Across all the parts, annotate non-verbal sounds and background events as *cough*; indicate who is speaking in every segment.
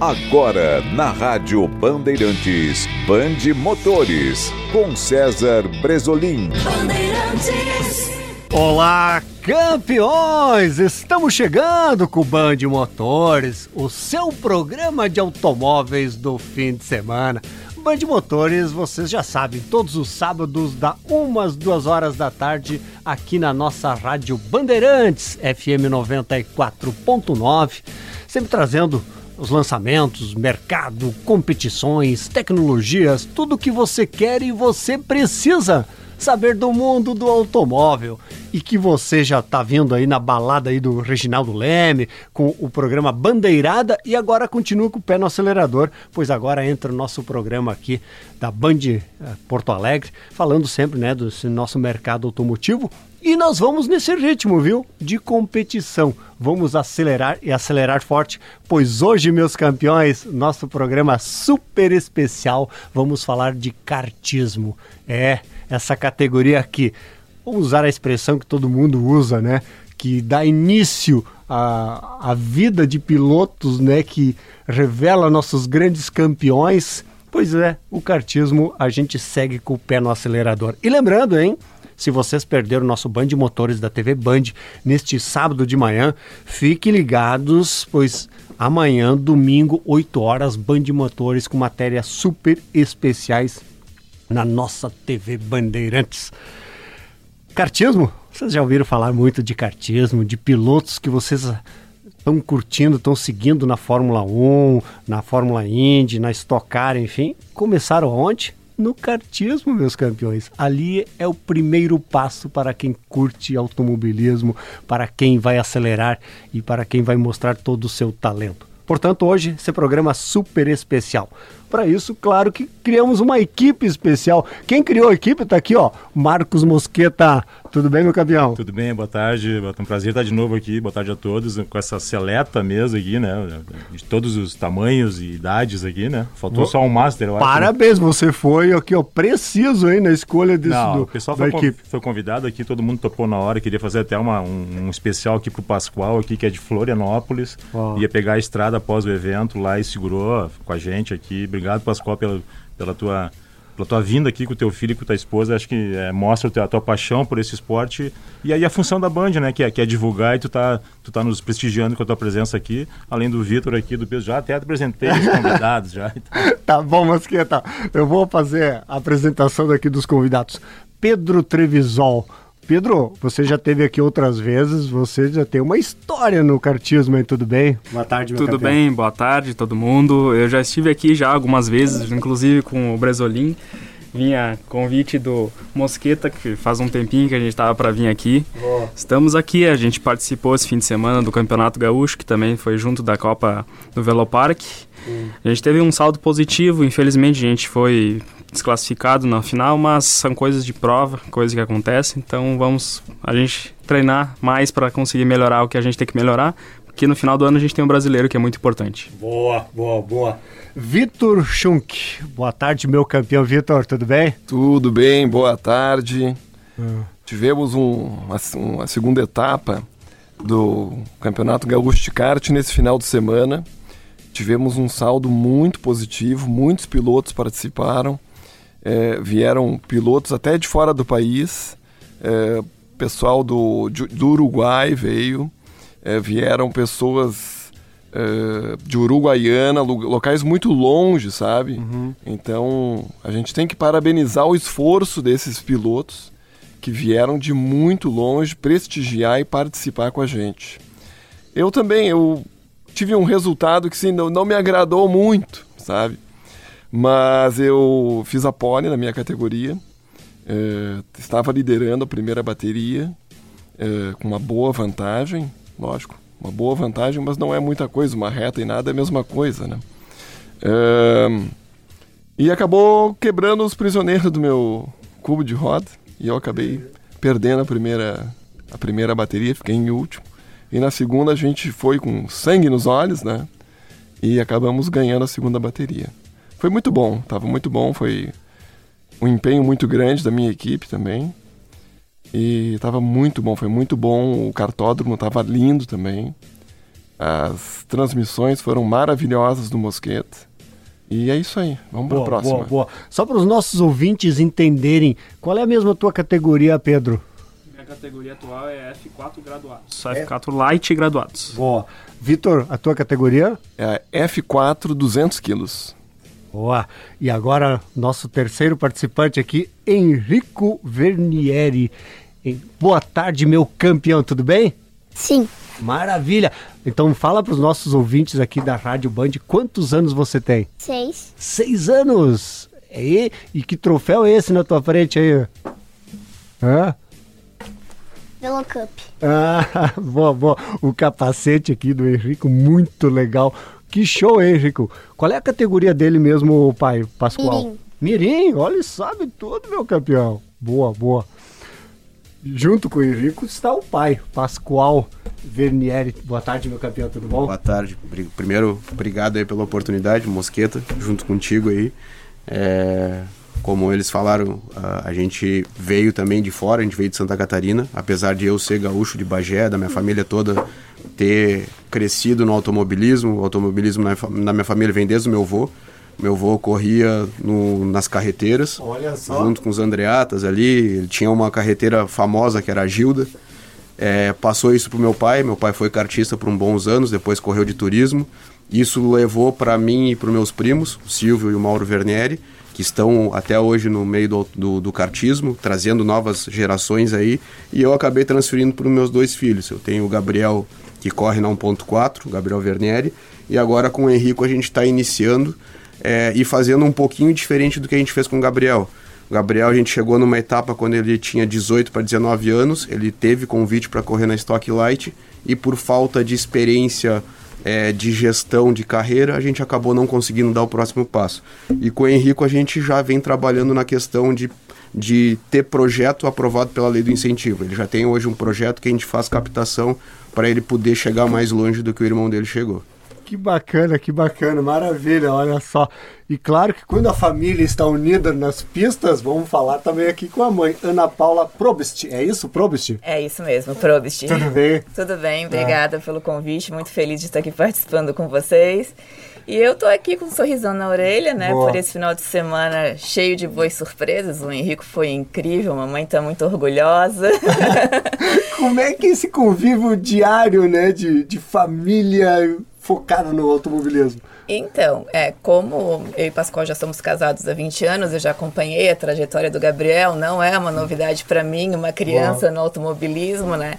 Speaker 1: Agora, na Rádio Bandeirantes, Bande Motores, com César Bresolim.
Speaker 2: Olá, campeões! Estamos chegando com o Band Motores, o seu programa de automóveis do fim de semana. Band Motores, vocês já sabem, todos os sábados, da umas duas horas da tarde, aqui na nossa rádio Bandeirantes, FM 94.9, sempre trazendo os lançamentos, mercado, competições, tecnologias, tudo o que você quer e você precisa saber do mundo do automóvel. E que você já está vindo aí na balada aí do Reginaldo Leme, com o programa Bandeirada e agora continua com o pé no acelerador, pois agora entra o nosso programa aqui da Band eh, Porto Alegre, falando sempre, né, do nosso mercado automotivo e nós vamos nesse ritmo, viu? De competição. Vamos acelerar e acelerar forte, pois hoje, meus campeões, nosso programa super especial, vamos falar de kartismo. É, essa categoria aqui. Vamos usar a expressão que todo mundo usa, né? Que dá início à, à vida de pilotos, né? Que revela nossos grandes campeões. Pois é, o kartismo a gente segue com o pé no acelerador. E lembrando, hein? Se vocês perderam o nosso Band de Motores da TV Band neste sábado de manhã, fiquem ligados, pois amanhã, domingo, 8 horas, Band de Motores com matérias super especiais na nossa TV Bandeirantes. Kartismo? Vocês já ouviram falar muito de kartismo, de pilotos que vocês estão curtindo, estão seguindo na Fórmula 1, na Fórmula Indy, na Stock Car, enfim. Começaram onde? No kartismo, meus campeões. Ali é o primeiro passo para quem curte automobilismo, para quem vai acelerar e para quem vai mostrar todo o seu talento. Portanto, hoje esse programa super especial. Para isso, claro que criamos uma equipe especial. Quem criou a equipe está aqui, ó, Marcos Mosqueta. Tudo bem, meu campeão?
Speaker 3: Tudo bem, boa tarde. É um prazer estar de novo aqui. Boa tarde a todos, com essa seleta mesa aqui, né? De todos os tamanhos e idades aqui, né? Faltou só um master, eu
Speaker 2: acho. Né? Parabéns, você foi aqui, ó, preciso aí na escolha desse
Speaker 3: Não,
Speaker 2: do,
Speaker 3: o pessoal da foi, equipe. foi convidado aqui, todo mundo topou na hora. Queria fazer até uma, um, um especial aqui pro Pascoal, aqui, que é de Florianópolis. Ia pegar a estrada após o evento lá e segurou com a gente aqui. Obrigado, Pascoal, pela, pela tua pela tua vinda aqui com o teu filho e com tua esposa, acho que é, mostra a tua paixão por esse esporte e aí a função da Band, né, que é, que é divulgar e tu tá, tu tá nos prestigiando com a tua presença aqui, além do Vitor aqui, do Pedro, já até apresentei os convidados já.
Speaker 2: Então. *laughs* tá bom, Masqueta, eu vou fazer a apresentação daqui dos convidados. Pedro Trevisol, Pedro, você já teve aqui outras vezes, você já tem uma história no kartismo, hein? Tudo bem?
Speaker 4: Boa tarde, meu Tudo campeão. bem, boa tarde todo mundo. Eu já estive aqui já algumas vezes, inclusive com o Bresolim. Vinha convite do Mosqueta, que faz um tempinho que a gente estava para vir aqui. Boa. Estamos aqui, a gente participou esse fim de semana do Campeonato Gaúcho, que também foi junto da Copa do Velopark. Hum. A gente teve um saldo positivo, infelizmente a gente foi desclassificado na final, mas são coisas de prova, coisas que acontecem. Então vamos a gente treinar mais para conseguir melhorar o que a gente tem que melhorar, porque no final do ano a gente tem um brasileiro que é muito importante.
Speaker 2: Boa, boa, boa. Vitor Schunk, boa tarde, meu campeão Vitor, tudo bem?
Speaker 5: Tudo bem, boa tarde. Hum. Tivemos um, uma, uma segunda etapa do Campeonato Gaúcho de Kart nesse final de semana. Tivemos um saldo muito positivo, muitos pilotos participaram é, vieram pilotos até de fora do país, é, pessoal do, do Uruguai veio, é, vieram pessoas é, de Uruguaiana, locais muito longe, sabe? Uhum. Então a gente tem que parabenizar o esforço desses pilotos que vieram de muito longe prestigiar e participar com a gente. Eu também, eu tive um resultado que sim, não, não me agradou muito, sabe? Mas eu fiz a pole na minha categoria, é, estava liderando a primeira bateria, é, com uma boa vantagem, lógico, uma boa vantagem, mas não é muita coisa, uma reta e nada é a mesma coisa, né? É, e acabou quebrando os prisioneiros do meu cubo de roda, e eu acabei perdendo a primeira, a primeira bateria, fiquei em último. E na segunda a gente foi com sangue nos olhos, né? E acabamos ganhando a segunda bateria foi muito bom, estava muito bom, foi um empenho muito grande da minha equipe também. E estava muito bom, foi muito bom, o cartódromo estava lindo também. As transmissões foram maravilhosas do Mosqueta. E é isso aí. Vamos para a próxima.
Speaker 2: Boa, boa. Só para os nossos ouvintes entenderem, qual é a mesma tua categoria, Pedro?
Speaker 4: Minha categoria atual é F4 graduados. É. F4 Light graduados.
Speaker 2: Boa. Vitor, a tua categoria?
Speaker 5: É F4 200 quilos.
Speaker 2: Boa. E agora, nosso terceiro participante aqui, Henrico Vernieri. Boa tarde, meu campeão, tudo bem?
Speaker 6: Sim.
Speaker 2: Maravilha! Então fala para os nossos ouvintes aqui da Rádio Band quantos anos você tem?
Speaker 6: Seis.
Speaker 2: Seis anos! E, e que troféu é esse na tua frente aí?
Speaker 6: Hã? Velo Cup.
Speaker 2: Ah, *laughs* boa, boa. O capacete aqui do Henrico, muito legal. Que show, hein, Henrico? Qual é a categoria dele mesmo, pai, Pascoal?
Speaker 6: Mirim.
Speaker 2: Mirim, olha, ele sabe tudo, meu campeão. Boa, boa. Junto com o Henrico está o pai, Pascoal Vernieri. Boa tarde, meu campeão, tudo bom?
Speaker 7: Boa tarde. Primeiro, obrigado aí pela oportunidade, Mosqueta, junto contigo aí. É, como eles falaram, a, a, gente veio também de fora, a gente veio de Santa Catarina, apesar de eu ser gaúcho de Bagé, da minha família toda ter crescido no automobilismo. O automobilismo na, na minha família vem desde o meu avô. Meu avô corria no, nas carreteiras, junto com os Andreatas ali. Ele tinha uma carreteira famosa que era a Gilda. É, passou isso para meu pai. Meu pai foi kartista por uns bons anos, depois correu de turismo. Isso levou para mim e para meus primos, o Silvio e o Mauro Vernieri, que estão até hoje no meio do, do, do kartismo, trazendo novas gerações aí. E eu acabei transferindo para os meus dois filhos. Eu tenho o Gabriel, que corre na 1.4, Gabriel Vernieri, e agora com o Henrico a gente está iniciando é, e fazendo um pouquinho diferente do que a gente fez com o Gabriel. O Gabriel, a gente chegou numa etapa quando ele tinha 18 para 19 anos, ele teve convite para correr na Stock Light e por falta de experiência é, de gestão de carreira, a gente acabou não conseguindo dar o próximo passo. E com o Henrico, a gente já vem trabalhando na questão de, de ter projeto aprovado pela lei do incentivo. Ele já tem hoje um projeto que a gente faz captação para ele poder chegar mais longe do que o irmão dele chegou.
Speaker 2: Que bacana, que bacana, maravilha, olha só. E claro que quando a família está unida nas pistas, vamos falar também aqui com a mãe, Ana Paula Probst. É isso, Probst?
Speaker 8: É isso mesmo, Probst.
Speaker 2: Tudo bem?
Speaker 8: Tudo bem, obrigada é. pelo convite, muito feliz de estar aqui participando com vocês. E eu tô aqui com um sorrisão na orelha, né? Boa. Por esse final de semana cheio de boas surpresas. O Henrico foi incrível, a mamãe tá muito orgulhosa. *laughs*
Speaker 2: Como é que é esse convívio diário, né? De, de família focada no automobilismo?
Speaker 8: Então, é, como eu e Pascoal já somos casados há 20 anos, eu já acompanhei a trajetória do Gabriel, não é uma novidade para mim, uma criança Uau. no automobilismo, né?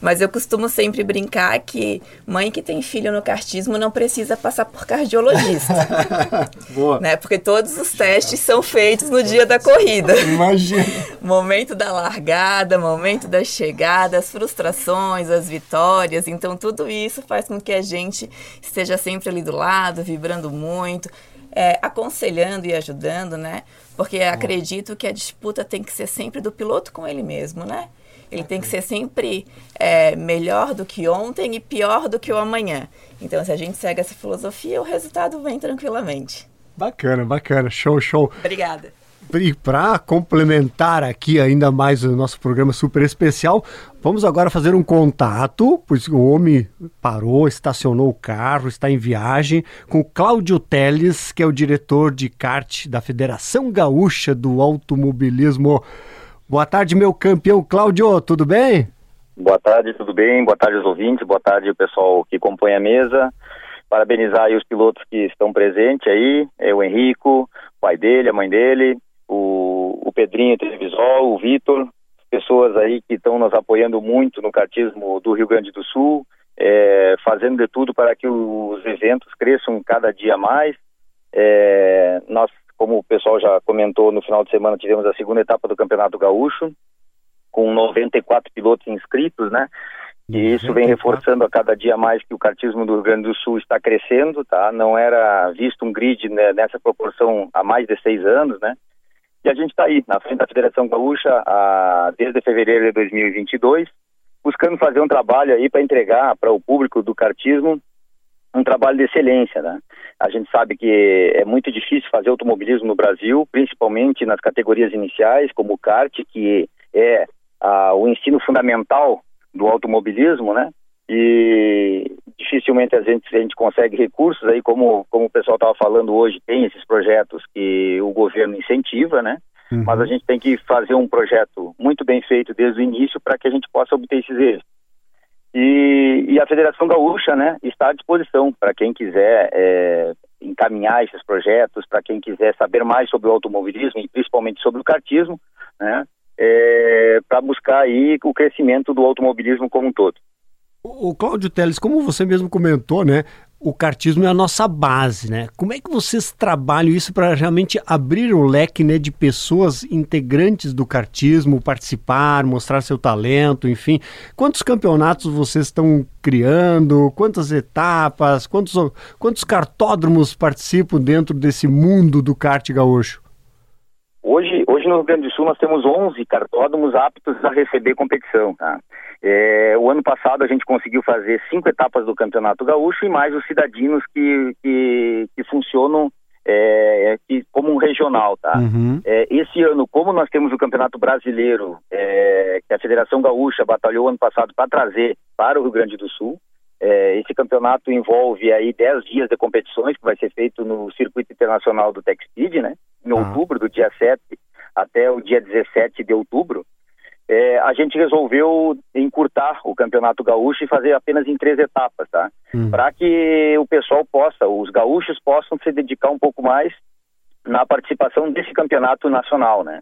Speaker 8: Mas eu costumo sempre brincar que mãe que tem filho no cartismo não precisa passar por cardiologista. *laughs* Boa. Né? Porque todos os testes são feitos no dia da corrida.
Speaker 2: Imagina. *laughs*
Speaker 8: momento da largada, momento da chegada, as frustrações, as vitórias. Então, tudo isso faz com que a gente esteja sempre ali do lado, vibrando muito. É, aconselhando e ajudando, né? Porque acredito que a disputa tem que ser sempre do piloto com ele mesmo, né? Ele tem que ser sempre é, melhor do que ontem e pior do que o amanhã. Então, se a gente segue essa filosofia, o resultado vem tranquilamente.
Speaker 2: Bacana, bacana. Show, show.
Speaker 8: Obrigada.
Speaker 2: E para complementar aqui ainda mais o nosso programa super especial, vamos agora fazer um contato, pois o homem parou, estacionou o carro, está em viagem, com o Cláudio Teles, que é o diretor de kart da Federação Gaúcha do Automobilismo. Boa tarde, meu campeão Cláudio, tudo bem?
Speaker 9: Boa tarde, tudo bem? Boa tarde aos ouvintes, boa tarde ao pessoal que compõe a mesa. Parabenizar os pilotos que estão presentes aí, é o Henrico, o pai dele, a mãe dele, o, o Pedrinho Televisol, o Vitor, pessoas aí que estão nos apoiando muito no cartismo do Rio Grande do Sul, é, fazendo de tudo para que os eventos cresçam cada dia mais. É, nós como o pessoal já comentou, no final de semana tivemos a segunda etapa do Campeonato Gaúcho, com 94 pilotos inscritos, né? E isso vem reforçando a cada dia mais que o kartismo do Rio Grande do Sul está crescendo, tá? Não era visto um grid né, nessa proporção há mais de seis anos, né? E a gente está aí, na frente da Federação Gaúcha, a, desde fevereiro de 2022, buscando fazer um trabalho aí para entregar para o público do kartismo um trabalho de excelência, né? A gente sabe que é muito difícil fazer automobilismo no Brasil, principalmente nas categorias iniciais, como o kart, que é o ensino fundamental do automobilismo, né? e dificilmente a gente, a gente consegue recursos aí como como o pessoal estava falando hoje tem esses projetos que o governo incentiva né uhum. mas a gente tem que fazer um projeto muito bem feito desde o início para que a gente possa obter esses êxitos e, e, a Federação Gaúcha né está à disposição para quem quiser é, encaminhar esses projetos para quem quiser saber mais sobre o automobilismo e principalmente sobre o kartismo né é, para buscar aí o crescimento do automobilismo como um todo
Speaker 2: o Cláudio Teles, como você mesmo comentou, né? O cartismo é a nossa base, né? Como é que vocês trabalham isso para realmente abrir o leque né, de pessoas integrantes do cartismo, participar, mostrar seu talento, enfim? Quantos campeonatos vocês estão criando? Quantas etapas? Quantos, quantos cartódromos participam dentro desse mundo do kart gaúcho?
Speaker 9: Hoje, hoje no Rio Grande do Sul nós temos 11 cartódromos aptos a receber competição, tá? É, o ano passado a gente conseguiu fazer cinco etapas do Campeonato Gaúcho e mais os cidadinos que, que, que funcionam é, que, como um regional, tá? Uhum. É, esse ano, como nós temos o Campeonato Brasileiro, é, que a Federação Gaúcha batalhou ano passado para trazer para o Rio Grande do Sul, é, esse campeonato envolve aí 10 dias de competições que vai ser feito no Circuito Internacional do TechSpeed, né? Em uhum. outubro, do dia 7 até o dia 17 de outubro é, a gente resolveu encurtar o Campeonato Gaúcho e fazer apenas em três etapas, tá? Hum. Para que o pessoal possa, os gaúchos possam se dedicar um pouco mais na participação desse campeonato nacional, né?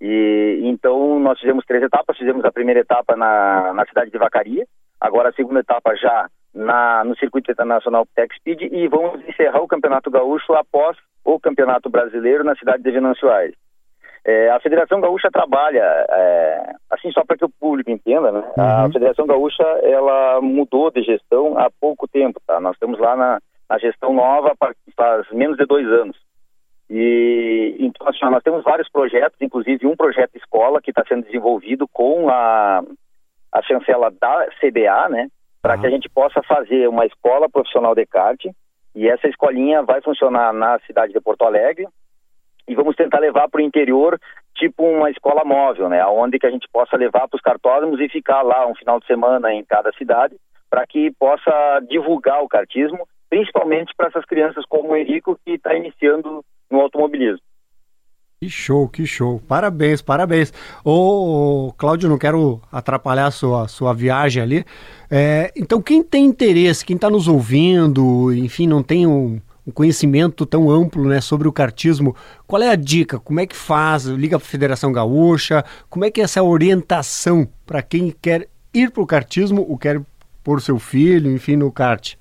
Speaker 9: E então nós fizemos três etapas, fizemos a primeira etapa na, na cidade de Vacaria, agora a segunda etapa já na, no circuito internacional Tech Speed e vamos encerrar o Campeonato Gaúcho após o Campeonato Brasileiro na cidade de Venâncio Aires. É, a Federação Gaúcha trabalha, é, assim só para que o público entenda, né? Uhum. A Federação Gaúcha ela mudou de gestão há pouco tempo, tá? Nós estamos lá na, na gestão nova faz menos de dois anos. E então assim, nós temos vários projetos, inclusive um projeto escola que está sendo desenvolvido com a, a chancela da CBA, né? Para uhum. que a gente possa fazer uma escola profissional de kart. E essa escolinha vai funcionar na cidade de Porto Alegre, e vamos tentar levar para o interior, tipo uma escola móvel, né? Onde que a gente possa levar para os cartódromos e ficar lá um final de semana em cada cidade, para que possa divulgar o kartismo, principalmente para essas crianças como o Henrico, que está iniciando no automobilismo.
Speaker 2: Que show, que show. Parabéns, parabéns. Ô, Cláudio, não quero atrapalhar a sua, sua viagem ali. É, então, quem tem interesse, quem está nos ouvindo, enfim, não tem um, um conhecimento tão amplo né, sobre o cartismo. Qual é a dica? Como é que faz? Liga para a Federação Gaúcha? Como é que é essa orientação para quem quer ir para o cartismo ou quer pôr seu filho, enfim, no kart?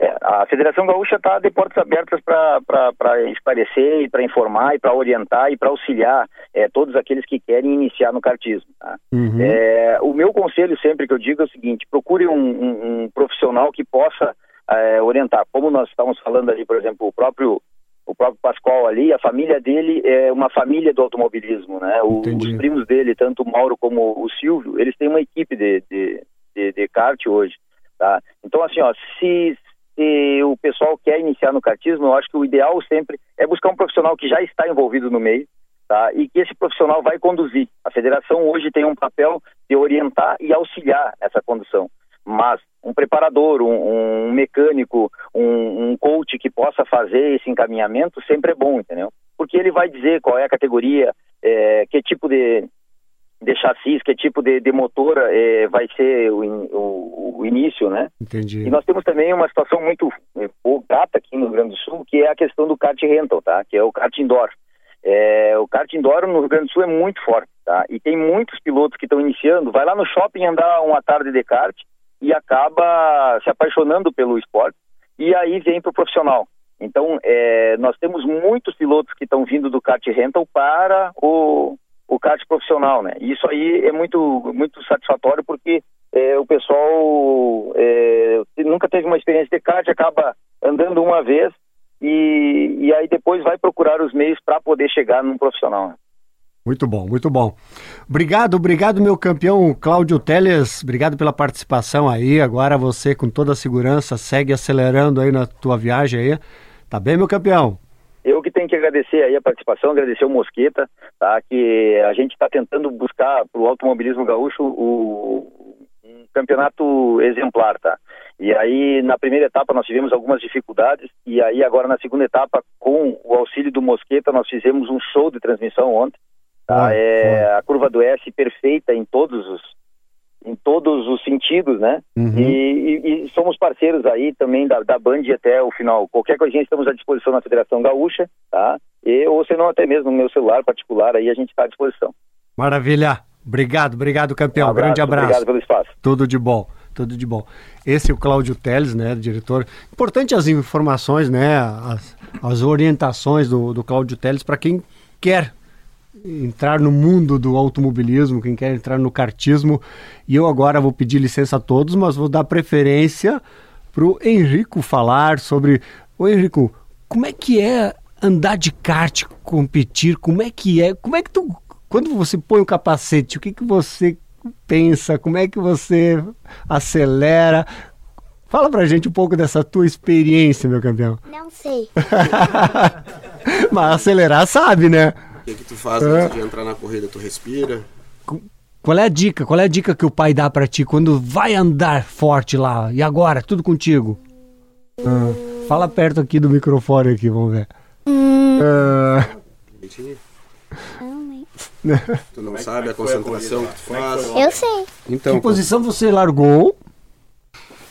Speaker 9: É, a Federação Gaúcha está de portas abertas para esclarecer e para informar e para orientar e para auxiliar é, todos aqueles que querem iniciar no kartismo. Tá? Uhum. É, o meu conselho sempre que eu digo é o seguinte: procure um, um, um profissional que possa é, orientar. Como nós estamos falando ali, por exemplo, o próprio o próprio Pascoal ali, a família dele é uma família do automobilismo, né? O, os primos dele, tanto o Mauro como o Silvio, eles têm uma equipe de, de, de, de kart hoje, tá? Então, assim, ó, se, se o pessoal quer iniciar no kartismo, eu acho que o ideal sempre é buscar um profissional que já está envolvido no meio, tá? E que esse profissional vai conduzir. A federação hoje tem um papel de orientar e auxiliar essa condução mas um preparador, um, um mecânico, um, um, coach que possa fazer esse encaminhamento sempre é bom, entendeu? Porque ele vai dizer qual é a categoria, é, que tipo de, de chassis, que tipo de, de motor é, vai ser o, o, o, início, né?
Speaker 2: Entendi.
Speaker 9: E nós temos também uma situação muito é, gata aqui no Rio Grande do Sul, que é a questão do kart rental, tá? Que é o kart indoor. É, o kart indoor no Rio Grande do Sul é muito forte, tá? E tem muitos pilotos que estão iniciando, vai lá no shopping andar uma tarde de kart, e acaba se apaixonando pelo esporte e aí vem para o profissional. Então, é, nós temos muitos pilotos que estão vindo do kart rental para o, o kart profissional, né? E isso aí é muito, muito satisfatório porque é, o pessoal é, nunca teve uma experiência de kart, acaba andando uma vez e, e aí depois vai procurar os meios para poder chegar num profissional.
Speaker 2: Muito bom, muito bom. Obrigado, obrigado, meu campeão Cláudio Teles. Obrigado pela participação aí. Agora você, com toda a segurança, segue acelerando aí na tua viagem aí. Tá bem, meu campeão?
Speaker 9: Eu que tenho que agradecer aí a participação, agradecer o Mosqueta, tá? Que a gente está tentando buscar para o automobilismo gaúcho o, um campeonato exemplar, tá? E aí, na primeira etapa, nós tivemos algumas dificuldades, e aí, agora, na segunda etapa, com o auxílio do Mosqueta, nós fizemos um show de transmissão ontem. Tá? é a curva do S perfeita em todos os em todos os sentidos, né? Uhum. E, e, e, somos parceiros aí também da, da Band até o final. Qualquer coisinha estamos à disposição na Federação Gaúcha, tá? E, ou se não, até mesmo no meu celular particular, aí a gente está à disposição.
Speaker 2: Maravilha. Obrigado, obrigado, campeão. Um abraço, Grande abraço.
Speaker 9: Obrigado pelo espaço.
Speaker 2: Tudo de bom tudo de bom. Esse é o Cláudio Teles, né, diretor. Importante as informações, né, as, as orientações do, do Cláudio Teles para quem quer entrar no mundo do automobilismo, quem quer entrar no kartismo. E eu agora vou pedir licença a todos, mas vou dar preferência para o Henrico falar sobre. Ô Henrico, como é que é andar de kart, competir? Como é que é? Como é que tu. Quando você põe o capacete, o que, que você pensa? Como é que você acelera? Fala pra gente um pouco dessa tua experiência, meu campeão.
Speaker 6: Não sei. *laughs*
Speaker 2: Mas acelerar sabe, né?
Speaker 7: O que, que tu faz antes de entrar na corrida? Tu respira?
Speaker 2: Qual é a dica? Qual é a dica que o pai dá para ti quando vai andar forte lá? E agora? Tudo contigo? Ah, fala perto aqui do microfone aqui, vamos ver. Hum. Ah. *laughs*
Speaker 7: tu não sabe a concentração que tu faz?
Speaker 6: Eu sei.
Speaker 2: Então, que posição você largou?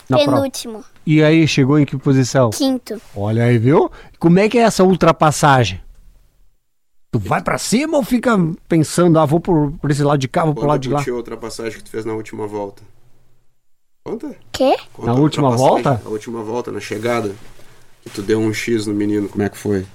Speaker 6: Penúltimo. Prova?
Speaker 2: E aí, chegou em que posição?
Speaker 6: Quinto.
Speaker 2: Olha aí, viu? Como é que é essa ultrapassagem? Tu vai para cima ou fica pensando, ah, vou por, por esse lado de cá, vou Conta pro lado de lá?
Speaker 7: Quanto a ultrapassagem que tu fez na última volta? Conta.
Speaker 6: Quê?
Speaker 2: Conta na última volta?
Speaker 7: Na última volta, na chegada. Que tu deu um X no menino, como é que foi?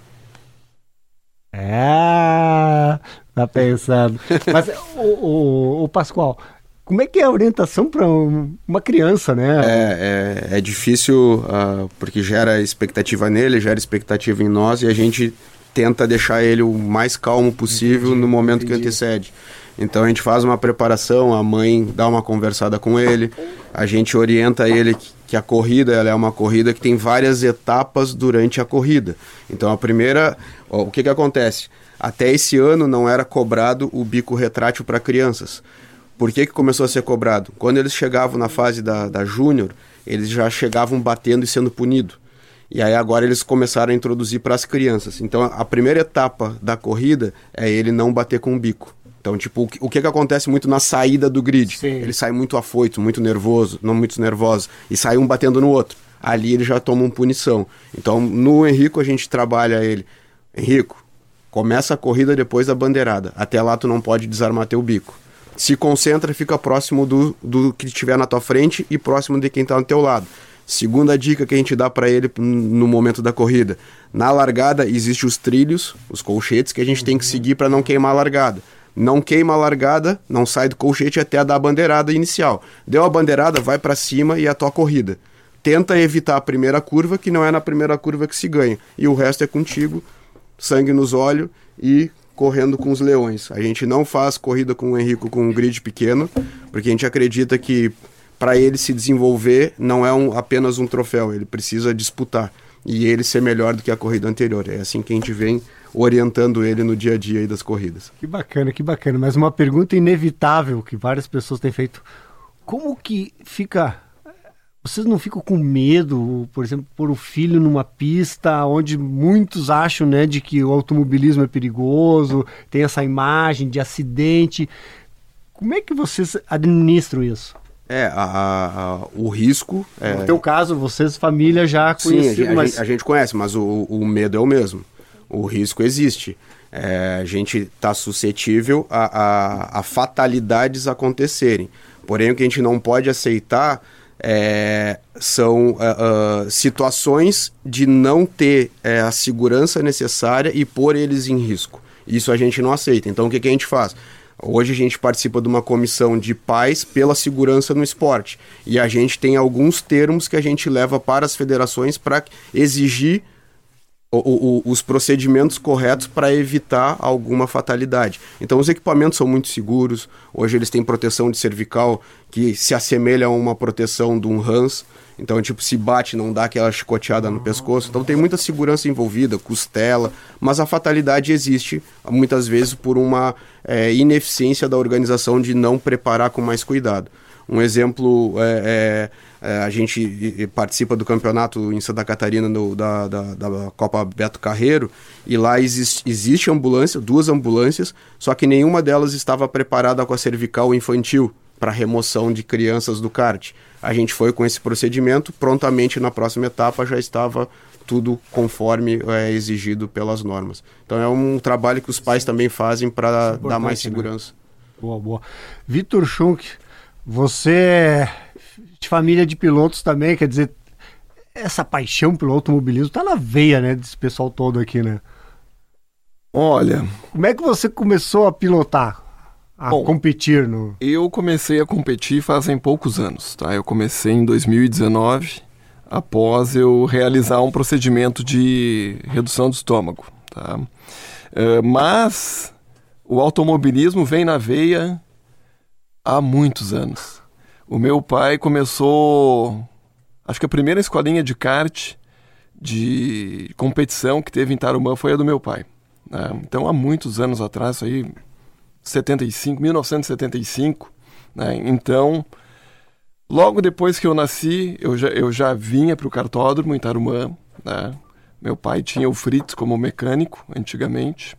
Speaker 2: É, tá pensando. *laughs* Mas, o, o, o, Pascoal, como é que é a orientação para uma criança, né?
Speaker 7: É, é, é difícil uh, porque gera expectativa nele, gera expectativa em nós e a gente tenta deixar ele o mais calmo possível entendi, no momento entendi. que antecede. Então a gente faz uma preparação, a mãe dá uma conversada com ele, a gente orienta ele que a corrida é uma corrida que tem várias etapas durante a corrida. Então a primeira, ó, o que que acontece? Até esse ano não era cobrado o bico retrátil para crianças. Por que, que começou a ser cobrado? Quando eles chegavam na fase da, da júnior, eles já chegavam batendo e sendo punido. E aí agora eles começaram a introduzir para as crianças. Então a primeira etapa da corrida é ele não bater com o bico. Então, tipo, o que, que acontece muito na saída do grid? Sim. Ele sai muito afoito, muito nervoso, não muito nervoso, e sai um batendo no outro. Ali ele já toma uma punição. Então, no Henrico a gente trabalha ele. Henrico, começa a corrida depois da bandeirada. Até lá tu não pode desarmar teu bico. Se concentra, fica próximo do, do que estiver na tua frente e próximo de quem está no teu lado. Segunda dica que a gente dá para ele no momento da corrida. Na largada existem os trilhos, os colchetes que a gente tem que seguir para não queimar a largada não queima a largada, não sai do colchete até dar a bandeirada inicial. Deu a bandeirada, vai para cima e é a tua corrida. Tenta evitar a primeira curva, que não é na primeira curva que se ganha. E o resto é contigo, sangue nos olhos e correndo com os leões. A gente não faz corrida com o Henrico com um grid pequeno, porque a gente acredita que para ele se desenvolver não é um, apenas um troféu, ele precisa disputar e ele ser melhor do que a corrida anterior. É assim que a gente vem orientando ele no dia a dia das corridas.
Speaker 2: Que bacana, que bacana. Mas uma pergunta inevitável que várias pessoas têm feito: como que fica? Vocês não ficam com medo, por exemplo, pôr o filho numa pista onde muitos acham, né, de que o automobilismo é perigoso, tem essa imagem de acidente. Como é que vocês administram isso?
Speaker 7: É, a, a, o risco. É...
Speaker 2: No teu caso, vocês, família, já conheciam.
Speaker 7: Sim, a, mas... a, gente conhece, mas o, o medo é o mesmo o risco existe. É, a gente está suscetível a, a, a, fatalidades acontecerem. Porém, o que a gente não pode aceitar é, são uh, uh, situações de não ter uh, a segurança necessária e pôr eles em risco. Isso a gente não aceita. Então, o que, que a gente faz? Hoje a gente participa de uma comissão de pais pela segurança no esporte. E a gente tem alguns termos que a gente leva para as federações para exigir o, o, os procedimentos corretos para evitar alguma fatalidade. Então, os equipamentos são muito seguros. Hoje, eles têm proteção de cervical que se assemelha a uma proteção de um Hans. Então, tipo, se bate, não dá aquela chicoteada no pescoço. Então, tem muita segurança envolvida, costela. Mas a fatalidade existe, muitas vezes, por uma é, ineficiência da organização de não preparar com mais cuidado. Um exemplo é, é, é a gente participa do campeonato em Santa Catarina no, da, da, da, Copa Beto Carreiro e lá existe, existe ambulância, duas ambulâncias, só que nenhuma delas estava preparada com a cervical infantil para remoção de crianças do kart. A gente foi com esse procedimento, prontamente na próxima etapa já estava tudo conforme é exigido pelas normas. Então é um trabalho que os pais também fazem para é dar mais né? segurança. Né?
Speaker 2: Boa, boa. Vitor Schunk, você é de família de pilotos também, quer dizer, essa paixão pelo automobilismo está na veia, né, desse pessoal todo aqui, né?
Speaker 5: Olha.
Speaker 2: Como é que você começou a pilotar? A Bom, competir no.
Speaker 5: Eu comecei a competir fazem poucos anos, tá? Eu comecei em 2019, após eu realizar um procedimento de redução do estômago, tá? Uh, mas o automobilismo vem na veia há muitos anos. O meu pai começou, acho que a primeira escolinha de kart de competição que teve em Tarumã foi a do meu pai. Né? Então, há muitos anos atrás, isso aí, 75, 1975. Né? Então, logo depois que eu nasci, eu já, eu já vinha para o cartódromo em Tarumã. Né? Meu pai tinha o Fritz como mecânico antigamente.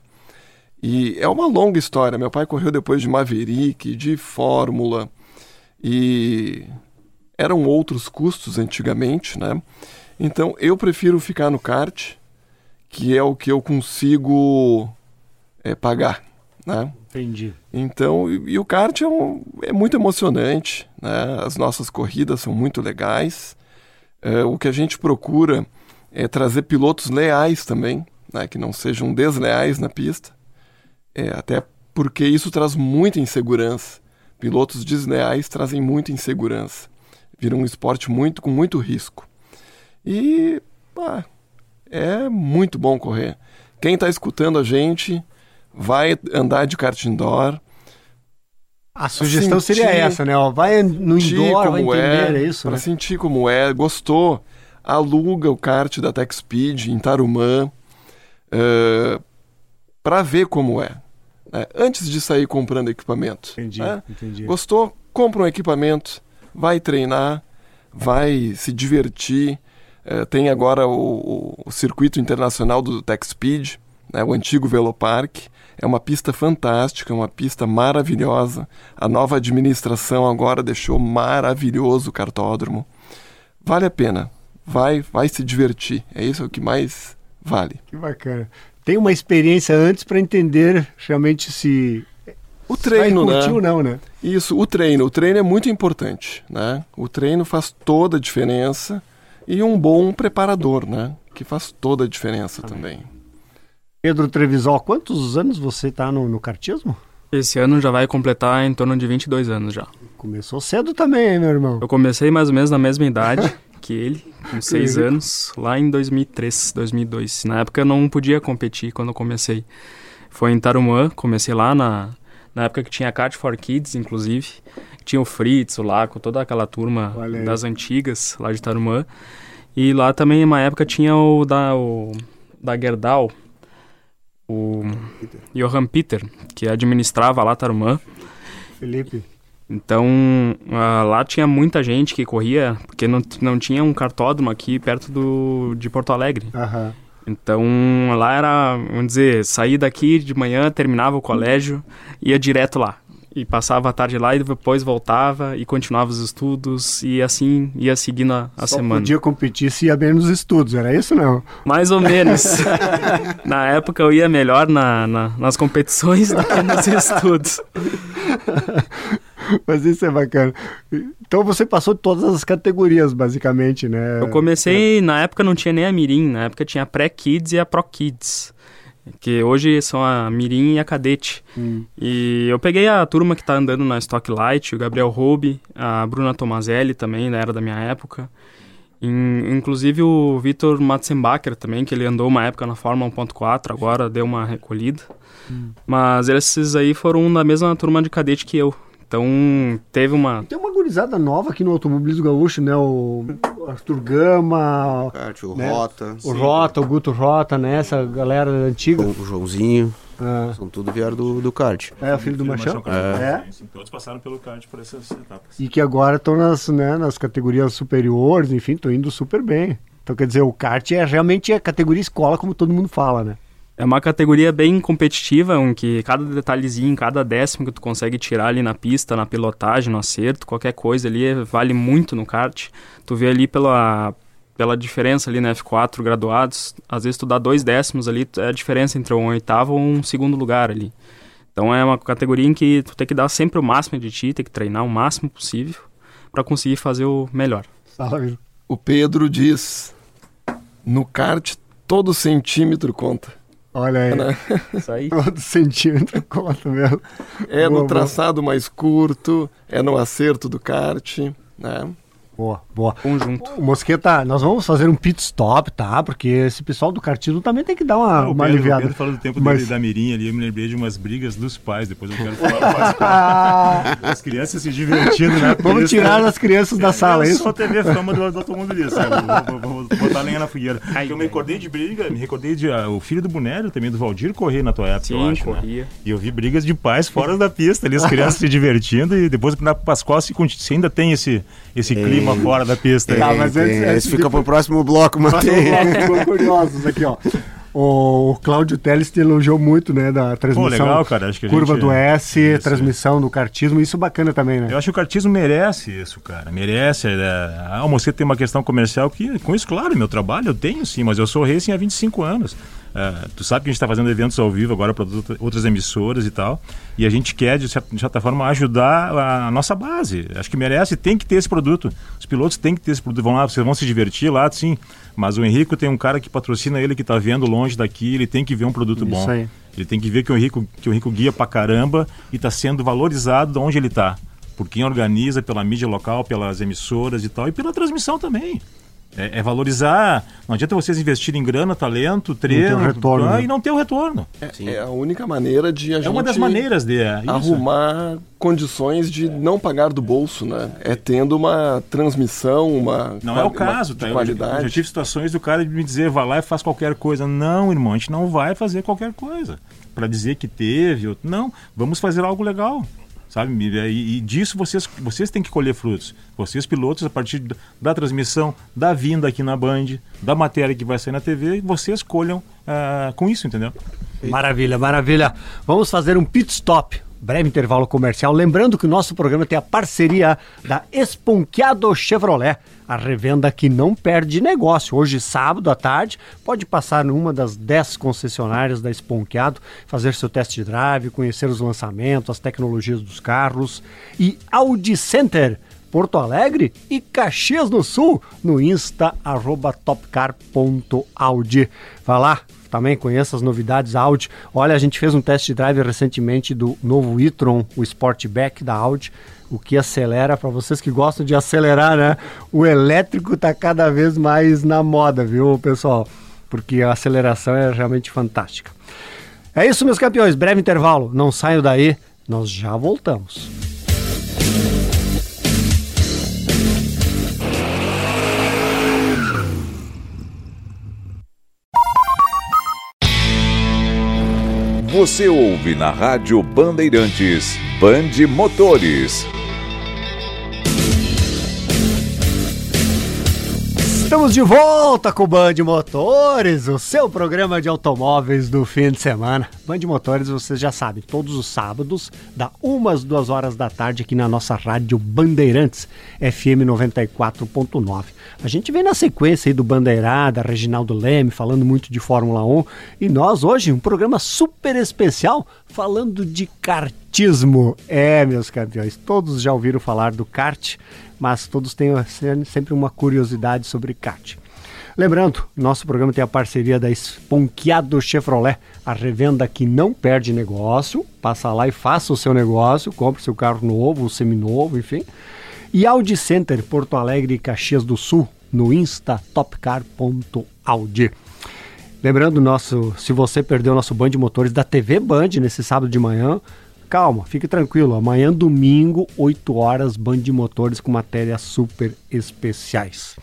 Speaker 5: E é uma longa história. Meu pai correu depois de Maverick, de Fórmula, e eram outros custos antigamente, né? Então eu prefiro ficar no kart, que é o que eu consigo é, pagar, né?
Speaker 2: Entendi.
Speaker 5: Então, e, e o kart é, um, é, muito emocionante, né? As nossas corridas são muito legais. É, o que a gente procura é trazer pilotos leais também, né? Que não sejam desleais na pista. É, até porque isso traz muita insegurança. Pilotos desleais trazem muita insegurança. Vira um esporte muito com muito risco. E pá, é muito bom correr. Quem está escutando a gente vai andar de kart indoor.
Speaker 2: A sugestão sentir, seria essa, né? vai no indoor, vai entender,
Speaker 5: é,
Speaker 2: é isso?
Speaker 5: Para
Speaker 2: né?
Speaker 5: sentir como é, gostou, aluga o kart da Tech Speed em Tarumã uh, para ver como é né, antes de sair comprando equipamento.
Speaker 2: Entendi,
Speaker 5: né?
Speaker 2: entendi.
Speaker 5: Gostou? Compra um equipamento, vai treinar, vai se divertir. É, tem agora o, o, circuito internacional do Tech Speed, né, o antigo Velopark. É uma pista fantástica, uma pista maravilhosa. A nova administração agora deixou maravilhoso o cartódromo. Vale a pena. Vai, vai se divertir. É isso o que mais vale.
Speaker 2: Que bacana tem uma experiência antes para entender realmente se
Speaker 5: o treino,
Speaker 2: né? ou não, né?
Speaker 5: Isso, o treino. O treino é muito importante, né? O treino faz toda a diferença e um bom preparador, né? Que faz toda a diferença também.
Speaker 2: Pedro Trevisol, quantos anos você está no, no kartismo?
Speaker 4: Esse ano já vai completar em torno de 22 anos já.
Speaker 2: Começou cedo também, hein, meu irmão?
Speaker 4: Eu comecei mais ou menos na mesma idade. *laughs* que ele, com seis anos, lá em 2003, 2002. Na época eu não podia competir quando eu comecei. Foi em Tarumã, comecei lá na, na época que tinha Kart for Kids, inclusive. Tinha o Fritz, o Laco, toda aquela turma das antigas lá de Tarumã. E lá também, uma época, tinha o da, o, da Gerdau, o Johan Peter, que administrava lá Tarumã.
Speaker 2: Felipe.
Speaker 4: Então, uh, lá tinha muita gente que corria, porque não, não tinha um cartódromo aqui perto do, de Porto Alegre.
Speaker 2: Uhum.
Speaker 4: Então, lá era, vamos dizer, sair daqui de manhã, terminava o colégio, ia direto lá. E passava a tarde lá e depois voltava e continuava os estudos e assim ia seguindo a, a Só semana.
Speaker 2: podia competir se ia bem nos estudos, era isso não?
Speaker 4: Mais ou menos. *laughs* na época eu ia melhor na, na, nas competições do que nos estudos.
Speaker 2: Mas isso é bacana. Então você passou todas as categorias, basicamente, né?
Speaker 4: Eu comecei, é. na época não tinha nem a Mirim, na época tinha a Pré-Kids e a Pro-Kids. Que hoje são a Mirim e a Cadete. Hum. E eu peguei a turma que está andando na Stock Light, o Gabriel Roube, a Bruna Tomazelli também, né, era da minha época. inclusive o Vitor Matzenbacher também, que ele andou uma época na Fórmula 1.4, agora deu uma recolhida. Hum. Mas esses aí foram da mesma turma de cadete que eu. Então, teve uma.
Speaker 2: Tem uma gurizada nova aqui no Automobilismo Gaúcho, né? O Arthur Gama.
Speaker 7: o né? Rota.
Speaker 2: O sim. Rota, o Guto Rota, né? Essa galera antiga.
Speaker 7: O Joãozinho. Ah. São tudo vieram do, do kart.
Speaker 2: É, o filho do Machão?
Speaker 3: É. é. Sim, todos passaram pelo kart por essas etapas.
Speaker 2: E que agora estão nas, né, nas categorias superiores, enfim, estão indo super bem. Então, quer dizer, o kart é realmente a categoria escola, como todo mundo fala, né?
Speaker 4: É uma categoria bem competitiva, em que cada detalhezinho, cada décimo que tu consegue tirar ali na pista, na pilotagem, no acerto, qualquer coisa ali vale muito no kart. Tu vê ali pela, pela diferença ali na F4 graduados, às vezes tu dá dois décimos ali, é a diferença entre um oitavo ou um segundo lugar ali. Então é uma categoria em que tu tem que dar sempre o máximo de ti, tem que treinar o máximo possível para conseguir fazer o melhor.
Speaker 5: O Pedro diz: no kart todo centímetro conta.
Speaker 2: Olha aí. Né? *laughs* Isso aí. Todo centímetro conta mesmo.
Speaker 5: É boa, no traçado boa. mais curto, é no acerto do kart, né?
Speaker 2: Boa, boa. Conjunto. Mosqueta, nós vamos fazer um pit stop, tá? Porque esse pessoal do cartismo também tem que dar uma, uma Pedro, aliviada. O
Speaker 3: Pedro falou do tempo Mas... dele, da Mirinha ali, eu me lembrei de umas brigas dos pais, depois eu quero falar *laughs* as crianças se divertindo, né?
Speaker 2: Vamos tirar as crianças da é, sala, é isso?
Speaker 3: Só TV fama do, do automobilismo, Vou, vou, vou, botar lenha na fogueira. Ai, eu me recordei de briga, me recordei de uh, o filho do Bonélio também, do Valdir, correr na tua época, Sim, eu acho, né? corria. Né? E eu vi brigas de pais fora da pista ali, as crianças se divertindo e depois na Pascoal se, se ainda tem esse, esse clima fora da pista
Speaker 7: tá, mas antes, antes fica pro próximo bloco.
Speaker 2: Ficou curiosos aqui, ó. O Cláudio Teles te elogiou muito, né, da transmissão. Pô, legal, cara. Acho que curva gente... do S, isso, transmissão do kartismo, isso bacana também, né?
Speaker 3: Eu acho que o kartismo merece isso, cara. Merece. É... Ah, você tem uma questão comercial que, com isso, claro, meu trabalho eu tenho sim, mas eu sou racing há 25 anos. Uh, tu sabe que a gente está fazendo eventos ao vivo agora para outras emissoras e tal. E a gente quer, de certa forma, ajudar a nossa base. Acho que merece, tem que ter esse produto. Os pilotos têm que ter esse produto. Vão lá, vocês vão se divertir lá, sim. Mas o Henrico tem um cara que patrocina ele, que está vendo longe daqui, ele tem que ver um produto Isso bom. Aí. Ele tem que ver que o Henrico, que o Henrico guia pra caramba e está sendo valorizado de onde ele está. Por quem organiza, pela mídia local, pelas emissoras e tal, e pela transmissão também. É, é, valorizar. Não adianta vocês investirem em grana, talento, treino não retorno, ah, né? e não ter o retorno.
Speaker 5: É, é, a única maneira de a
Speaker 3: é
Speaker 5: gente.
Speaker 3: É uma das maneiras de
Speaker 5: é, arrumar condições de não pagar do bolso, né? É tendo uma transmissão, uma.
Speaker 3: Não é o caso, tá? Qualidade. Eu, eu já tive situações do cara de me dizer, vá lá e faz qualquer coisa. Não, irmão, a gente não vai fazer qualquer coisa. Para dizer que teve. Não, vamos fazer algo legal sabe? E, e, disso vocês, vocês têm que colher frutos. Vocês, pilotos, a partir da, da, transmissão, da vinda aqui na Band, da matéria que vai sair na TV, vocês colham uh, com isso, entendeu?
Speaker 2: Maravilha, maravilha. Vamos fazer um pit stop breve intervalo comercial. Lembrando que o nosso programa tem a parceria da Esponqueado Chevrolet, a revenda que não perde negócio. Hoje, sábado à tarde, pode passar numa das 10 concessionárias da Esponqueado, fazer seu test drive, conhecer os lançamentos, as tecnologias dos carros. E Audi Center. Porto Alegre e Caxias do Sul no insta topcar.audi. Vai lá, também conheça as novidades Audi. Olha, a gente fez um test drive recentemente do novo e-tron, o Sportback da Audi, o que acelera para vocês que gostam de acelerar, né? O elétrico está cada vez mais na moda, viu, pessoal? Porque a aceleração é realmente fantástica. É isso, meus campeões. Breve intervalo. Não saiam daí. Nós já voltamos.
Speaker 1: Você ouve na Rádio Bandeirantes Bande Motores.
Speaker 2: Estamos de volta com o Band Motores, o seu programa de automóveis do fim de semana. Band Motores, vocês já sabem, todos os sábados, da umas duas horas da tarde aqui na nossa rádio Bandeirantes, FM 94.9. A gente vem na sequência aí do Bandeirada, Reginaldo Leme, falando muito de Fórmula 1, e nós hoje, um programa super especial, falando de kartismo. É, meus campeões, todos já ouviram falar do kart, mas todos têm sempre uma curiosidade sobre kart. Lembrando, nosso programa tem a parceria da Esponqueado Chevrolet, a revenda que não perde negócio. Passa lá e faça o seu negócio, compre seu carro novo, seminovo, enfim. E Audi Center Porto Alegre e Caxias do Sul, no insta topcar.audi. Lembrando, nosso, se você perdeu o nosso Band de Motores da TV Band nesse sábado de manhã, calma, fique tranquilo. Amanhã, domingo, 8 horas, Band de Motores com matérias super especiais.